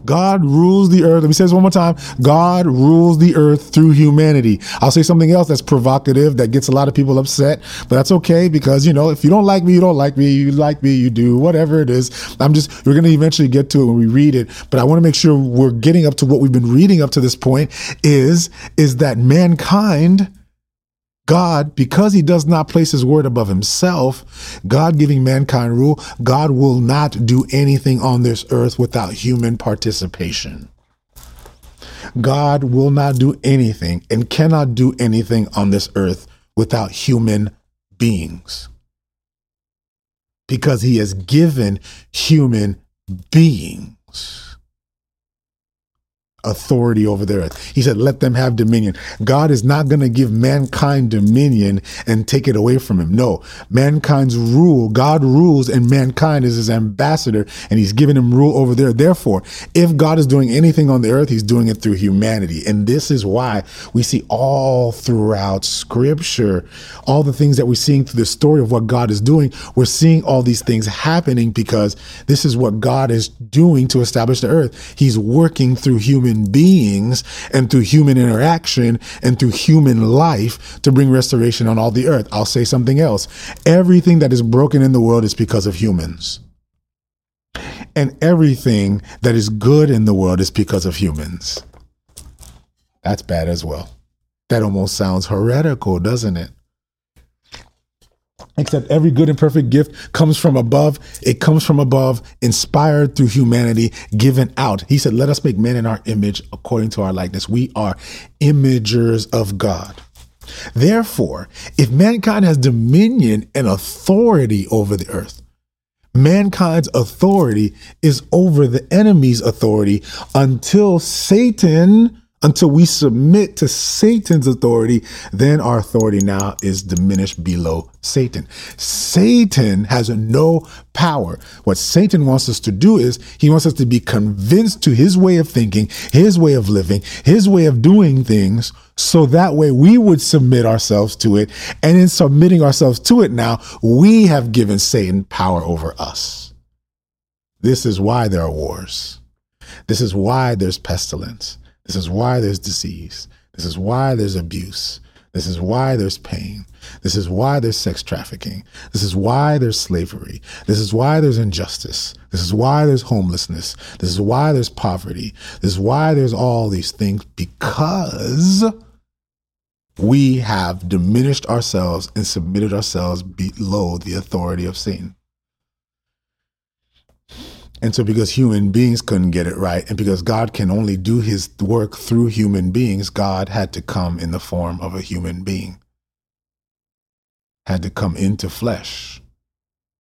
God rules the earth. Let me say this one more time. God rules the earth through humanity. I'll say something else that's provocative that gets a lot of people upset, but that's okay because, you know, if you don't like me, you don't like me. You like me, you do, whatever it is. I'm just, we're going to eventually get to it when we read it, but I want to make sure we're getting up to what we've been reading up to this point is, is that mankind God, because he does not place his word above himself, God giving mankind rule, God will not do anything on this earth without human participation. God will not do anything and cannot do anything on this earth without human beings. Because he has given human beings authority over the earth. He said, let them have dominion. God is not going to give mankind dominion and take it away from him. No, mankind's rule, God rules and mankind is his ambassador and he's given him rule over there. Therefore, if God is doing anything on the earth, he's doing it through humanity. And this is why we see all throughout scripture, all the things that we're seeing through the story of what God is doing, we're seeing all these things happening because this is what God is doing to establish the earth. He's working through human human beings and through human interaction and through human life to bring restoration on all the earth. I'll say something else. Everything that is broken in the world is because of humans. And everything that is good in the world is because of humans. That's bad as well. That almost sounds heretical, doesn't it? Except every good and perfect gift comes from above. It comes from above, inspired through humanity, given out. He said, Let us make man in our image according to our likeness. We are imagers of God. Therefore, if mankind has dominion and authority over the earth, mankind's authority is over the enemy's authority until Satan until we submit to Satan's authority, then our authority now is diminished below Satan. Satan has no power. What Satan wants us to do is he wants us to be convinced to his way of thinking, his way of living, his way of doing things, so that way we would submit ourselves to it. And in submitting ourselves to it now, we have given Satan power over us. This is why there are wars. This is why there's pestilence. This is why there's disease. This is why there's abuse. This is why there's pain. This is why there's sex trafficking. This is why there's slavery. This is why there's injustice. This is why there's homelessness. This is why there's poverty. This is why there's all these things because we have diminished ourselves and submitted ourselves below the authority of Satan. And so, because human beings couldn't get it right, and because God can only do his work through human beings, God had to come in the form of a human being, had to come into flesh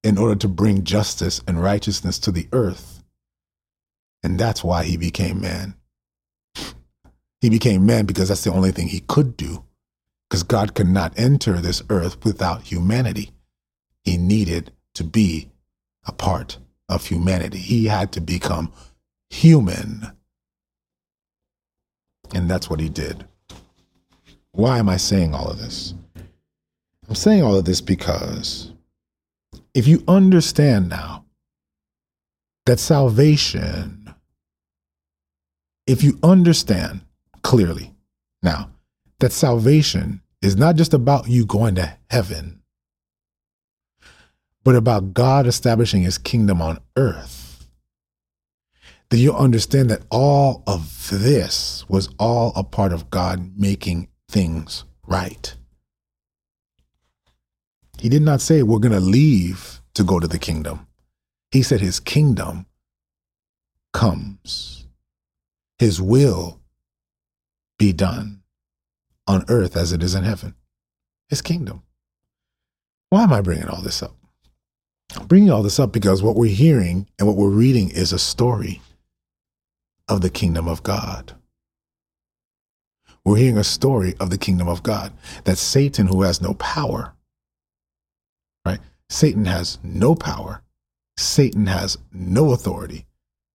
in order to bring justice and righteousness to the earth. And that's why he became man. He became man because that's the only thing he could do, because God could not enter this earth without humanity. He needed to be a part of humanity. He had to become human. And that's what he did. Why am I saying all of this? I'm saying all of this because if you understand now that salvation, if you understand clearly now that salvation is not just about you going to heaven, but about God establishing his kingdom on earth, then you'll understand that all of this was all a part of God making things right. He did not say we're going to leave to go to the kingdom. He said his kingdom comes, his will be done on earth as it is in heaven. His kingdom. Why am I bringing all this up? I'm bringing all this up because what we're hearing and what we're reading is a story of the kingdom of God. We're hearing a story of the kingdom of God that Satan, who has no power, right? Satan has no power. Satan has no authority.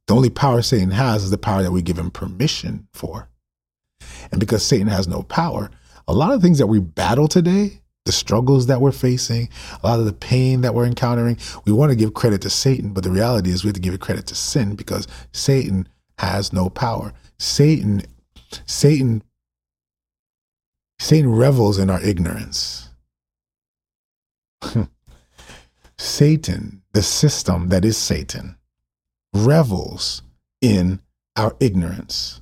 The only power Satan has is the power that we give him permission for. And because Satan has no power, a lot of things that we battle today, the struggles that we're facing, a lot of the pain that we're encountering, we want to give credit to Satan, but the reality is we have to give it credit to sin because Satan has no power. Satan, Satan, Satan revels in our ignorance. Satan, the system that is Satan, revels in our ignorance.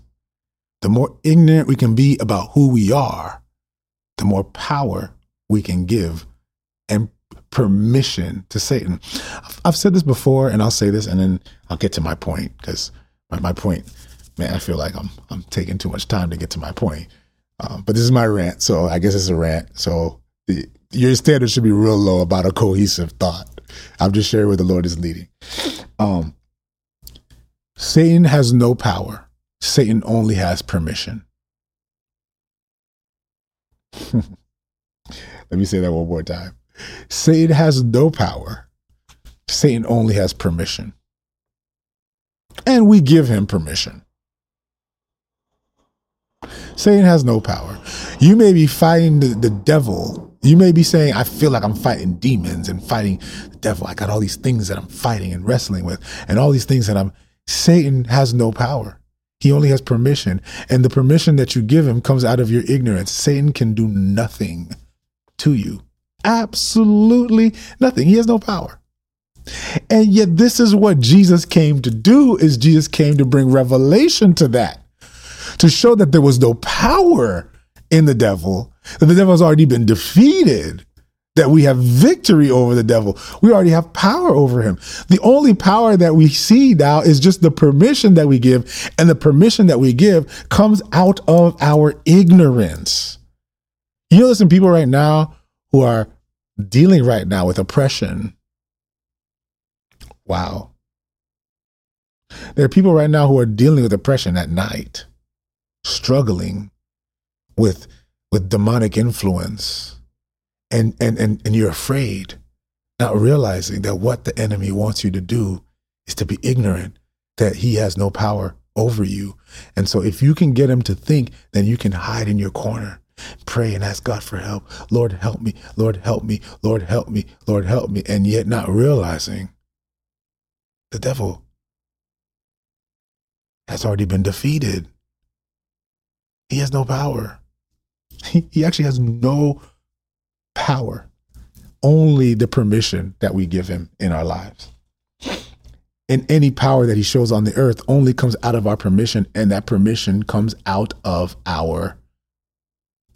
The more ignorant we can be about who we are, the more power we can give and permission to Satan. I've said this before and I'll say this and then I'll get to my point because my, my point, man, I feel like I'm, I'm taking too much time to get to my point. Um, but this is my rant. So I guess it's a rant. So the, your standard should be real low about a cohesive thought. I'm just sharing where the Lord is leading. Um, Satan has no power. Satan only has permission. Let me say that one more time. Satan has no power. Satan only has permission. And we give him permission. Satan has no power. You may be fighting the, the devil you may be saying, I feel like I'm fighting demons and fighting the devil. I got all these things that I'm fighting and wrestling with, and all these things that I'm. Satan has no power. He only has permission. And the permission that you give him comes out of your ignorance. Satan can do nothing to you. Absolutely nothing. He has no power. And yet this is what Jesus came to do is Jesus came to bring revelation to that. To show that there was no power in the devil, that the devil has already been defeated, that we have victory over the devil. We already have power over him. The only power that we see now is just the permission that we give, and the permission that we give comes out of our ignorance. You know, there's some people right now who are dealing right now with oppression. Wow. There are people right now who are dealing with oppression at night, struggling with with demonic influence and and and, and you're afraid not realizing that what the enemy wants you to do is to be ignorant that he has no power over you and so if you can get him to think then you can hide in your corner pray and ask god for help. Lord help me. Lord help me. Lord help me. Lord help me. And yet not realizing the devil has already been defeated. He has no power. He, he actually has no power, only the permission that we give him in our lives. And any power that he shows on the earth only comes out of our permission, and that permission comes out of our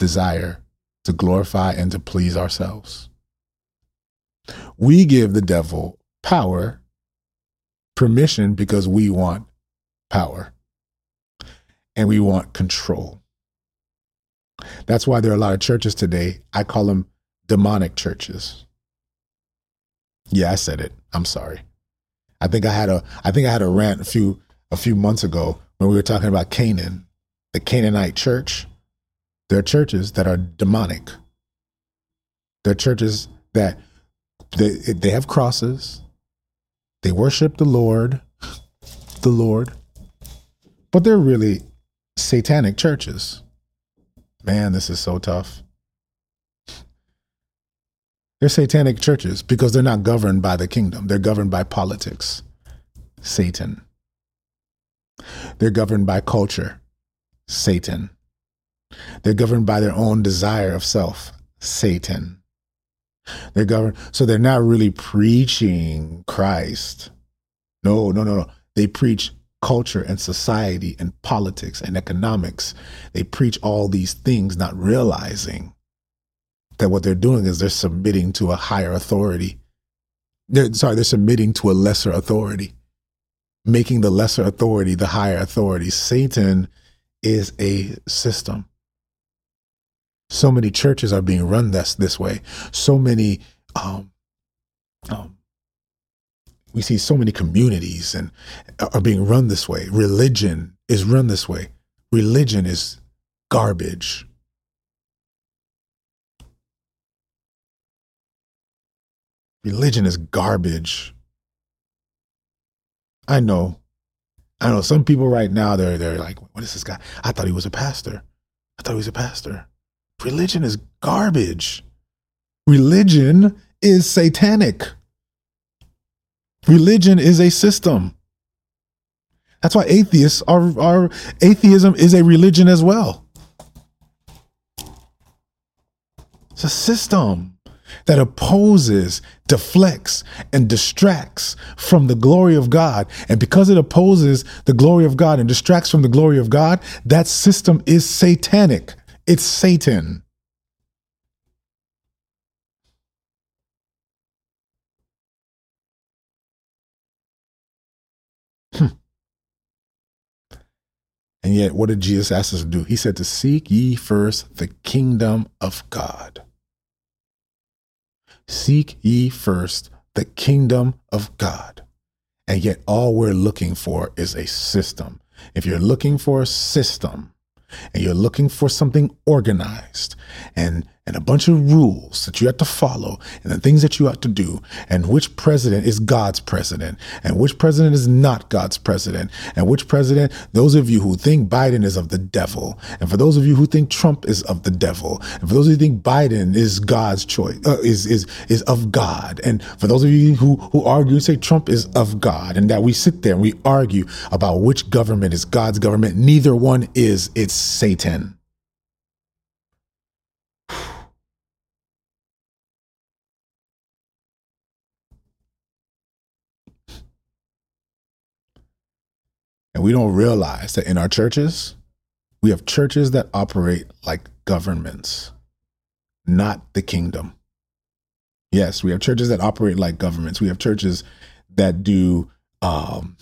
desire to glorify and to please ourselves. We give the devil power, permission, because we want power and we want control. That's why there are a lot of churches today. I call them demonic churches. Yeah, I said it. I'm sorry. I think I had a I think I had a rant a few a few months ago when we were talking about Canaan, the Canaanite church. There are churches that are demonic. There are churches that they they have crosses. They worship the Lord, the Lord, but they're really satanic churches. Man, this is so tough. They're satanic churches because they're not governed by the kingdom. They're governed by politics, Satan. They're governed by culture, Satan. They're governed by their own desire of self, Satan. They're governed, so they're not really preaching Christ. No, no, no, no. They preach culture and society and politics and economics. They preach all these things, not realizing that what they're doing is they're submitting to a higher authority. They're, sorry, they're submitting to a lesser authority, making the lesser authority the higher authority. Satan is a system. So many churches are being run this this way. So many um, um, we see so many communities and are being run this way. Religion is run this way. Religion is garbage. Religion is garbage. I know. I know some people right now they're they're like, what is this guy? I thought he was a pastor. I thought he was a pastor. Religion is garbage. Religion is satanic. Religion is a system. That's why atheists are, are atheism is a religion as well. It's a system that opposes, deflects, and distracts from the glory of God. And because it opposes the glory of God and distracts from the glory of God, that system is satanic. It's Satan. Hmm. And yet, what did Jesus ask us to do? He said to seek ye first the kingdom of God. Seek ye first the kingdom of God. And yet, all we're looking for is a system. If you're looking for a system and you're looking for something organized. And and a bunch of rules that you have to follow and the things that you have to do and which president is God's president and which president is not God's president and which president those of you who think Biden is of the devil and for those of you who think Trump is of the devil and for those of you who think Biden is God's choice uh, is is is of God and for those of you who who argue and say Trump is of God and that we sit there and we argue about which government is God's government neither one is it's Satan And we don't realize that in our churches, we have churches that operate like governments, not the kingdom. Yes, we have churches that operate like governments. We have churches that do um,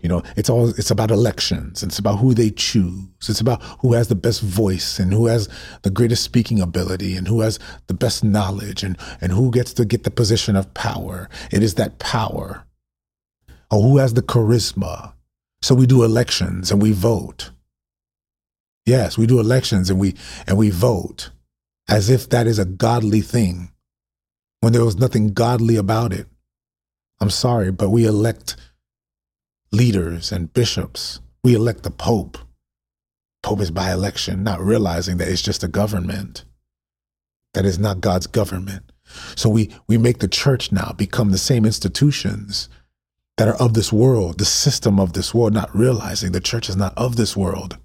you know it's all it's about elections. It's about who they choose. It's about who has the best voice and who has the greatest speaking ability and who has the best knowledge and and who gets to get the position of power. It is that power. Or who has the charisma so we do elections and we vote. Yes, we do elections and we and we vote as if that is a godly thing when there was nothing godly about it. I'm sorry, but we elect leaders and bishops. We elect the Pope. Pope is by election, not realizing that it's just a government. That is not God's government. So we, we make the church now become the same institutions that are of this world, the system of this world, not realizing the church is not of this world.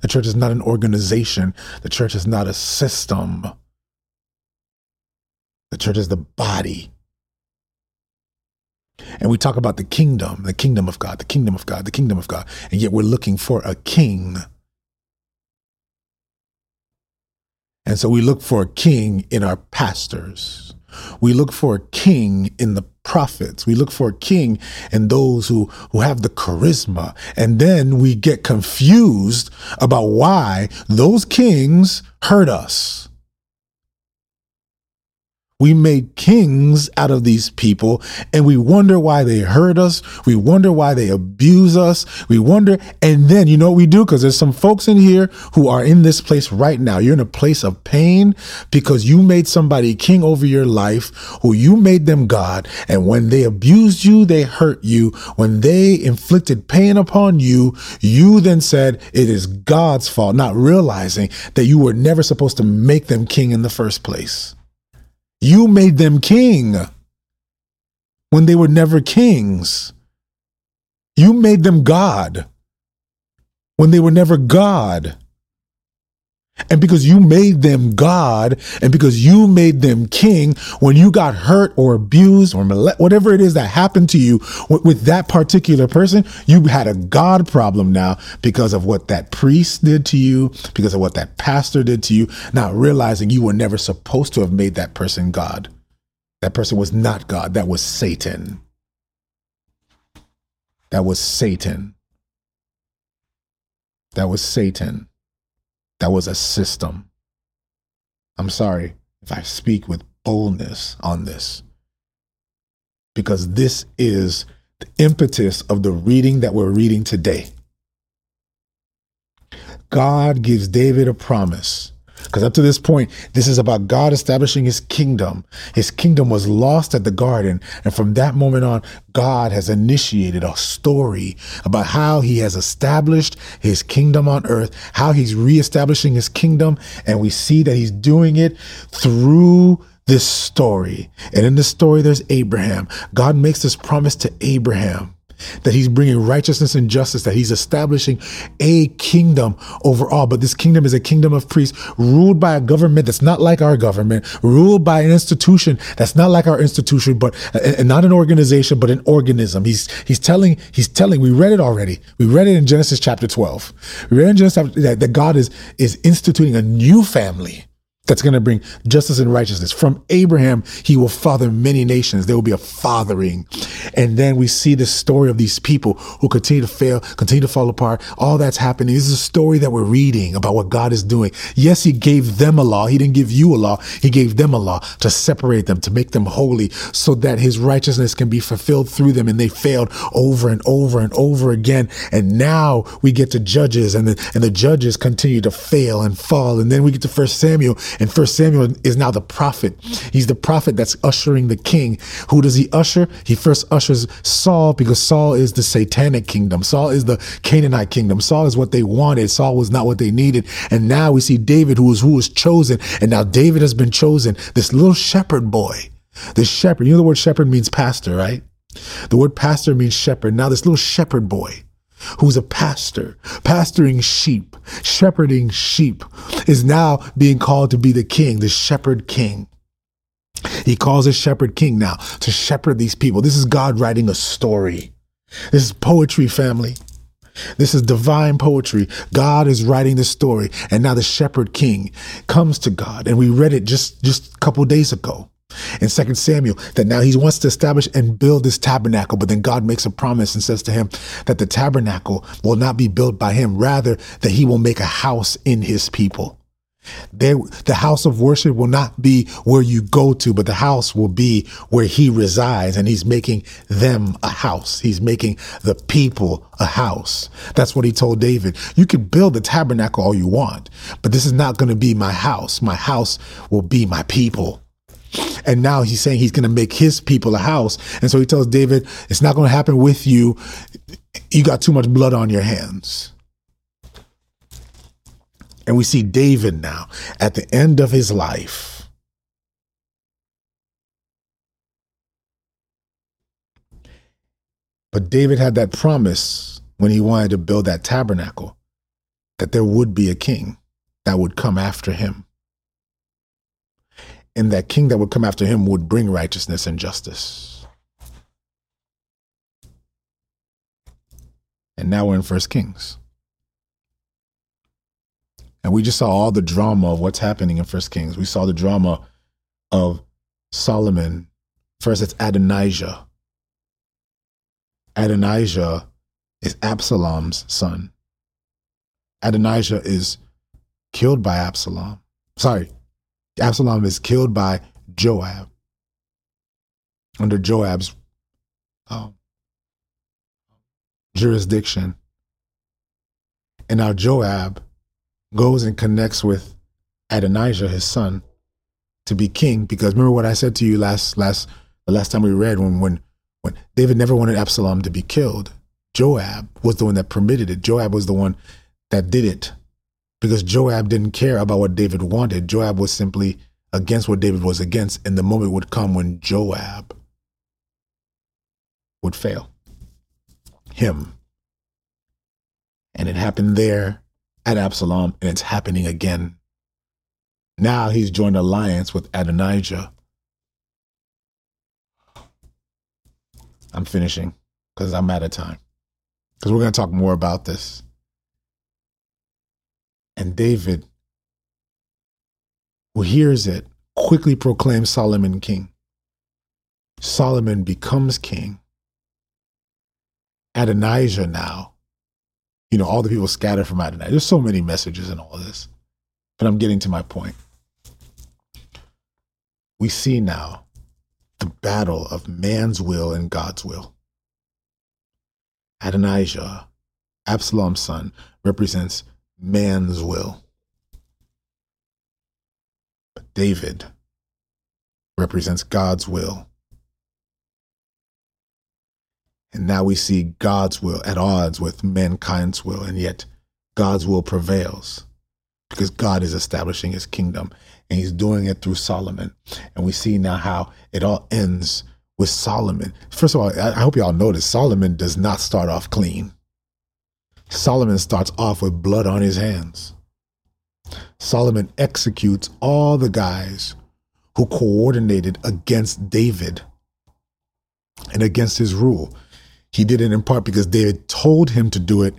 The church is not an organization. The church is not a system. The church is the body. And we talk about the kingdom, the kingdom of God, the kingdom of God, the kingdom of God. And yet we're looking for a king. And so we look for a king in our pastors. We look for a king in the prophets. We look for a king in those who, who have the charisma. And then we get confused about why those kings hurt us. We made kings out of these people and we wonder why they hurt us. We wonder why they abuse us. We wonder. And then you know what we do? Because there's some folks in here who are in this place right now. You're in a place of pain because you made somebody king over your life who you made them God. And when they abused you, they hurt you. When they inflicted pain upon you, you then said it is God's fault, not realizing that you were never supposed to make them king in the first place. You made them king when they were never kings. You made them God when they were never God. And because you made them God and because you made them king, when you got hurt or abused or whatever it is that happened to you with, with, that particular person, you had a God problem now because of what that priest did to you, because of what that pastor did to you, not realizing you were never supposed to have made that person God. That person was not God, that was Satan. That was Satan. That was Satan. That was a system. I'm sorry if I speak with boldness on this, because this is the impetus of the reading that we're reading today. God gives David a promise. Because up to this point, this is about God establishing his kingdom. His kingdom was lost at the garden. And from that moment on, God has initiated a story about how he has established his kingdom on earth, how he's reestablishing his kingdom. And we see that he's doing it through this story. And in this story, there's Abraham. God makes this promise to Abraham that he's bringing righteousness and justice, that he's establishing a kingdom overall. But this kingdom is a kingdom of priests ruled by a government that's not like our government, ruled by an institution that's not like our institution, but and not an organization, but an organism. He's he's telling he's telling. We read it already. We read it in Genesis chapter twelve. We read in Genesis that, that God is is instituting a new family that's going to bring justice and righteousness. From Abraham, he will father many nations. There will be a fathering. And then we see the story of these people who continue to fail, continue to fall apart. All that's happening. This is a story that we're reading about what God is doing. Yes, he gave them a law. He didn't give you a law. He gave them a law to separate them, to make them holy so that his righteousness can be fulfilled through them. And they failed over and over and over again. And now we get to judges and the, and the judges continue to fail and fall. And then we get to first Samuel and First Samuel is now the prophet. He's the prophet that's ushering the king. Who does he usher? He first ushers Saul because Saul is the satanic kingdom. Saul is the Canaanite kingdom. Saul is what they wanted. Saul was not what they needed. And now we see David, who was who was chosen. And now David has been chosen. This little shepherd boy. This shepherd. You know the word shepherd means pastor, right? The word pastor means shepherd. Now this little shepherd boy who's a pastor, pastoring sheep, shepherding sheep, is now being called to be the king, the shepherd king. He calls a shepherd king now to shepherd these people. This is God writing a story. This is poetry, family. This is divine poetry. God is writing the story, and now the shepherd king comes to God, and we read it just just a couple days ago in Second Samuel that now he wants to establish and build this tabernacle, but then God makes a promise and says to him that the tabernacle will not be built by him, rather that he will make a house in his people. There, the house of worship will not be where you go to, but the house will be where he resides, and he's making them a house. He's making the people a house. That's what he told David. You can build the tabernacle all you want, but this is not going to be my house. My house will be my people. And now he's saying he's going to make his people a house. And so he tells David, it's not going to happen with you. You got too much blood on your hands. And we see David now at the end of his life. But David had that promise when he wanted to build that tabernacle that there would be a king that would come after him and that king that would come after him would bring righteousness and justice. And now we're in First Kings. And we just saw all the drama of what's happening in First Kings. We saw the drama of Solomon. First, it's Adonijah. Adonijah is Absalom's son. Adonijah is killed by Absalom. Sorry, Absalom is killed by Joab under Joab's uh, jurisdiction. And now Joab goes and connects with Adonijah, his son, to be king. Because remember what I said to you last last the last time we read when when when David never wanted Absalom to be killed. Joab was the one that permitted it. Joab was the one that did it because Joab didn't care about what David wanted. Joab was simply against what David was against, and the moment would come when Joab would fail him. And it happened there at Absalom, and it's happening again. Now he's joined alliance with Adonijah. I'm finishing because I'm out of time. Because we're going to talk more about this. And David, who hears it, quickly proclaims Solomon king. Solomon becomes king. Adonijah now, you know, all the people scattered from Adonijah. There's so many messages in all this, but I'm getting to my point. We see now the battle of man's will and God's will. Adonijah, Absalom's son, represents man's will. But David represents God's will. And now we see God's will at odds with mankind's will, and yet God's will prevails because God is establishing his kingdom and he's doing it through Solomon. And we see now how it all ends with Solomon. First of all, I hope y'all notice Solomon does not start off clean. Solomon starts off with blood on his hands. Solomon executes all the guys who coordinated against David and against his rule. He did it in part because David told him to do it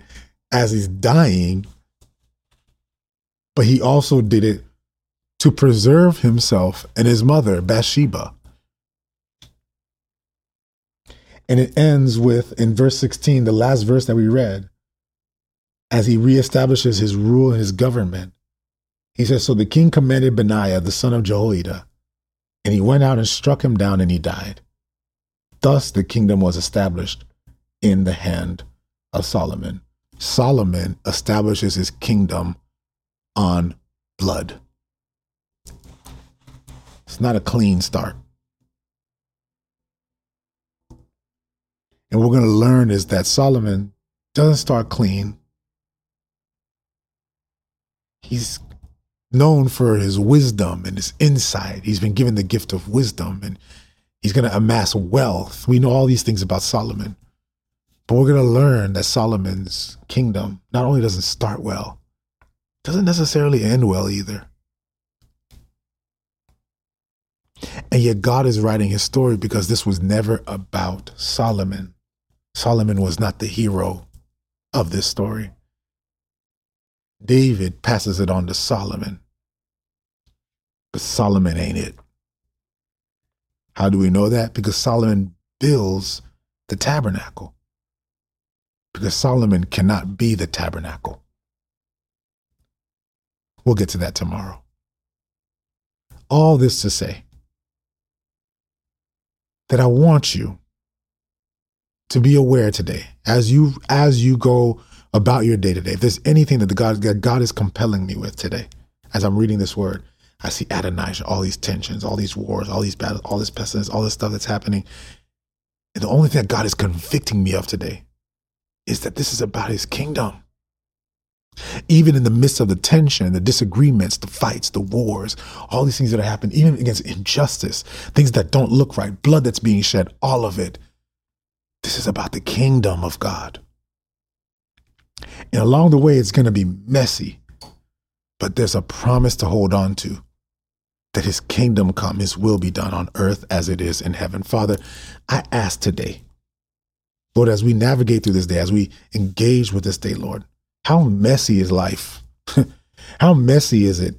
as he's dying, but he also did it to preserve himself and his mother, Bathsheba. And it ends with, in verse 16, the last verse that we read, as he reestablishes his rule and his government. He says, So the king commanded Benaiah, the son of Jehoiada, and he went out and struck him down and he died. Thus the kingdom was established in the hand of Solomon. Solomon establishes his kingdom on blood. It's not a clean start. And what we're going to learn is that Solomon doesn't start clean. He's known for his wisdom and his insight. He's been given the gift of wisdom and he's going to amass wealth. We know all these things about Solomon. But we're going to learn that Solomon's kingdom not only doesn't start well, doesn't necessarily end well either. And yet God is writing his story because this was never about Solomon. Solomon was not the hero of this story. David passes it on to Solomon. But Solomon ain't it. How do we know that? Because Solomon builds the tabernacle because Solomon cannot be the tabernacle. We'll get to that tomorrow. All this to say that I want you to be aware today as you as you go about your day today. If there's anything that the God that God is compelling me with today, as I'm reading this word, I see Adonijah, all these tensions, all these wars, all these battles, all this pestilence, all this stuff that's happening. And the only thing that God is convicting me of today is that this is about his kingdom. Even in the midst of the tension, the disagreements, the fights, the wars, all these things that are happening, even against injustice, things that don't look right, blood that's being shed, all of it. This is about the kingdom of God. And along the way, it's going to be messy, but there's a promise to hold on to that his kingdom come, his will be done on earth as it is in heaven. Father, I ask today Lord, as we navigate through this day, as we engage with this day, Lord, how messy is life? how messy is it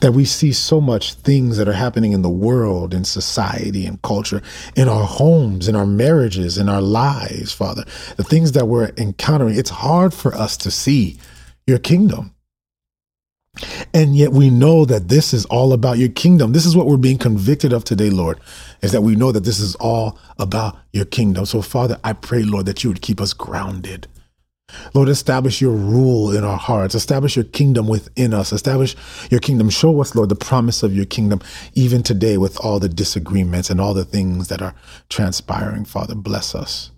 that we see so much things that are happening in the world, in society and culture, in our homes, in our marriages, in our lives, Father, the things that we're encountering. It's hard for us to see your kingdom. And yet we know that this is all about your kingdom. This is what we're being convicted of today, Lord, is that we know that this is all about your kingdom. So, Father, I pray, Lord, that you would keep us grounded. Lord, establish your rule in our hearts. Establish your kingdom within us. Establish your kingdom. Show us, Lord, the promise of your kingdom, even today with all the disagreements and all the things that are transpiring. Father, bless us.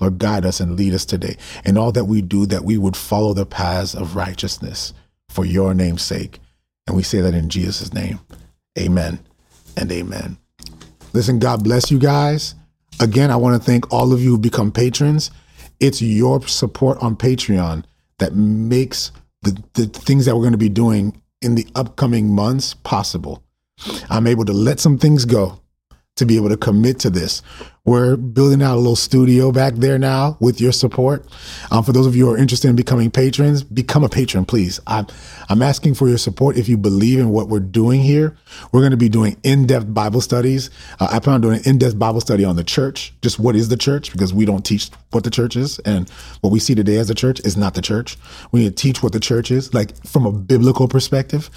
Lord, guide us and lead us today. In all that we do, that we would follow the paths of righteousness for your name's sake. And we say that in Jesus' name. Amen and amen. Listen, God bless you guys. Again, I want to thank all of you who become patrons. It's your support on Patreon that makes the, the things that we're going to be doing in the upcoming months possible. I'm able to let some things go to be able to commit to this. We're building out a little studio back there now with your support. Um, for those of you who are interested in becoming patrons, become a patron, please. I'm, I'm asking for your support if you believe in what we're doing here. We're going to be doing in-depth Bible studies. Uh, I plan on doing an in-depth Bible study on the church, just what is the church, because we don't teach what the church is. And what we see today as the church is not the church. We need to teach what the church is, like from a biblical perspective.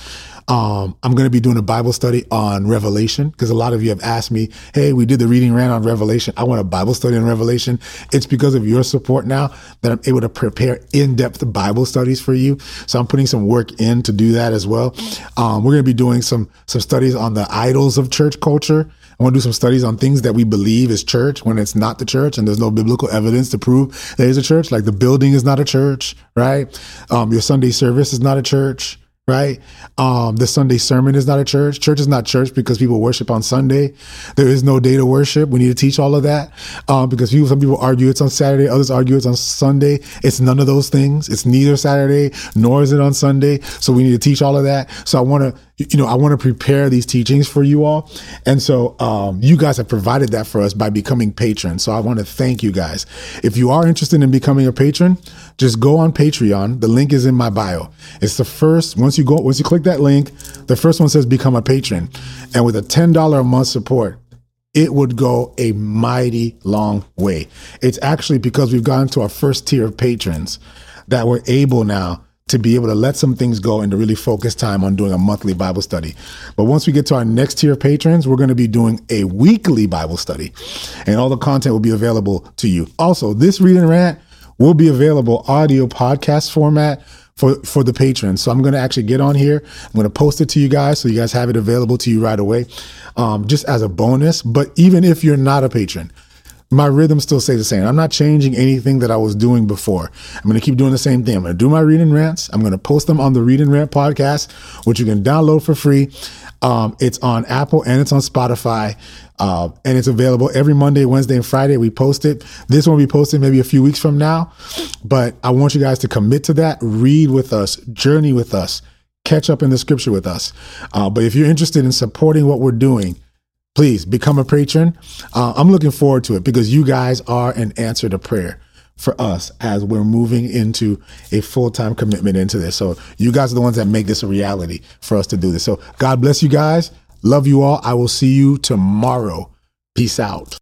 Um, I'm going to be doing a Bible study on Revelation because a lot of you have asked me, hey, we did the reading rant on Revelation Revelation. I want a Bible study on Revelation. It's because of your support now that I'm able to prepare in-depth Bible studies for you. So I'm putting some work in to do that as well. Um, we're going to be doing some some studies on the idols of church culture. I want to do some studies on things that we believe is church when it's not the church and there's no biblical evidence to prove there is a church. Like the building is not a church, right? Um, your Sunday service is not a church right? Um, the Sunday sermon is not a church. Church is not church because people worship on Sunday. There is no day to worship. We need to teach all of that um, because people, some people argue it's on Saturday, others argue it's on Sunday. It's none of those things. It's neither Saturday nor is it on Sunday. So we need to teach all of that. So I want to you know, I want to prepare these teachings for you all. And so um, you guys have provided that for us by becoming patrons. So I want to thank you guys. If you are interested in becoming a patron, just go on Patreon. The link is in my bio. It's the first, once you go, once you click that link, the first one says become a patron. And with a $10 a month support, it would go a mighty long way. It's actually because we've gotten to our first tier of patrons that we're able now to be able to let some things go and to really focus time on doing a monthly Bible study. But once we get to our next tier of patrons, we're going to be doing a weekly Bible study and all the content will be available to you. Also, this read and rant will be available audio podcast format for, for the patrons. So I'm going to actually get on here. I'm going to post it to you guys so you guys have it available to you right away, um, just as a bonus. But even if you're not a patron, my rhythm still stays the same. I'm not changing anything that I was doing before. I'm going to keep doing the same thing. I'm going to do my read and rants. I'm going to post them on the Read and Rant podcast, which you can download for free. Um, it's on Apple and it's on Spotify. Uh, and it's available every Monday, Wednesday, and Friday. We post it. This one will be posted maybe a few weeks from now. But I want you guys to commit to that. Read with us, journey with us, catch up in the scripture with us. Uh, but if you're interested in supporting what we're doing, please become a patron. Uh, I'm looking forward to it because you guys are an answer to prayer for us as we're moving into a full time commitment into this. So, you guys are the ones that make this a reality for us to do this. So, God bless you guys. Love you all. I will see you tomorrow. Peace out.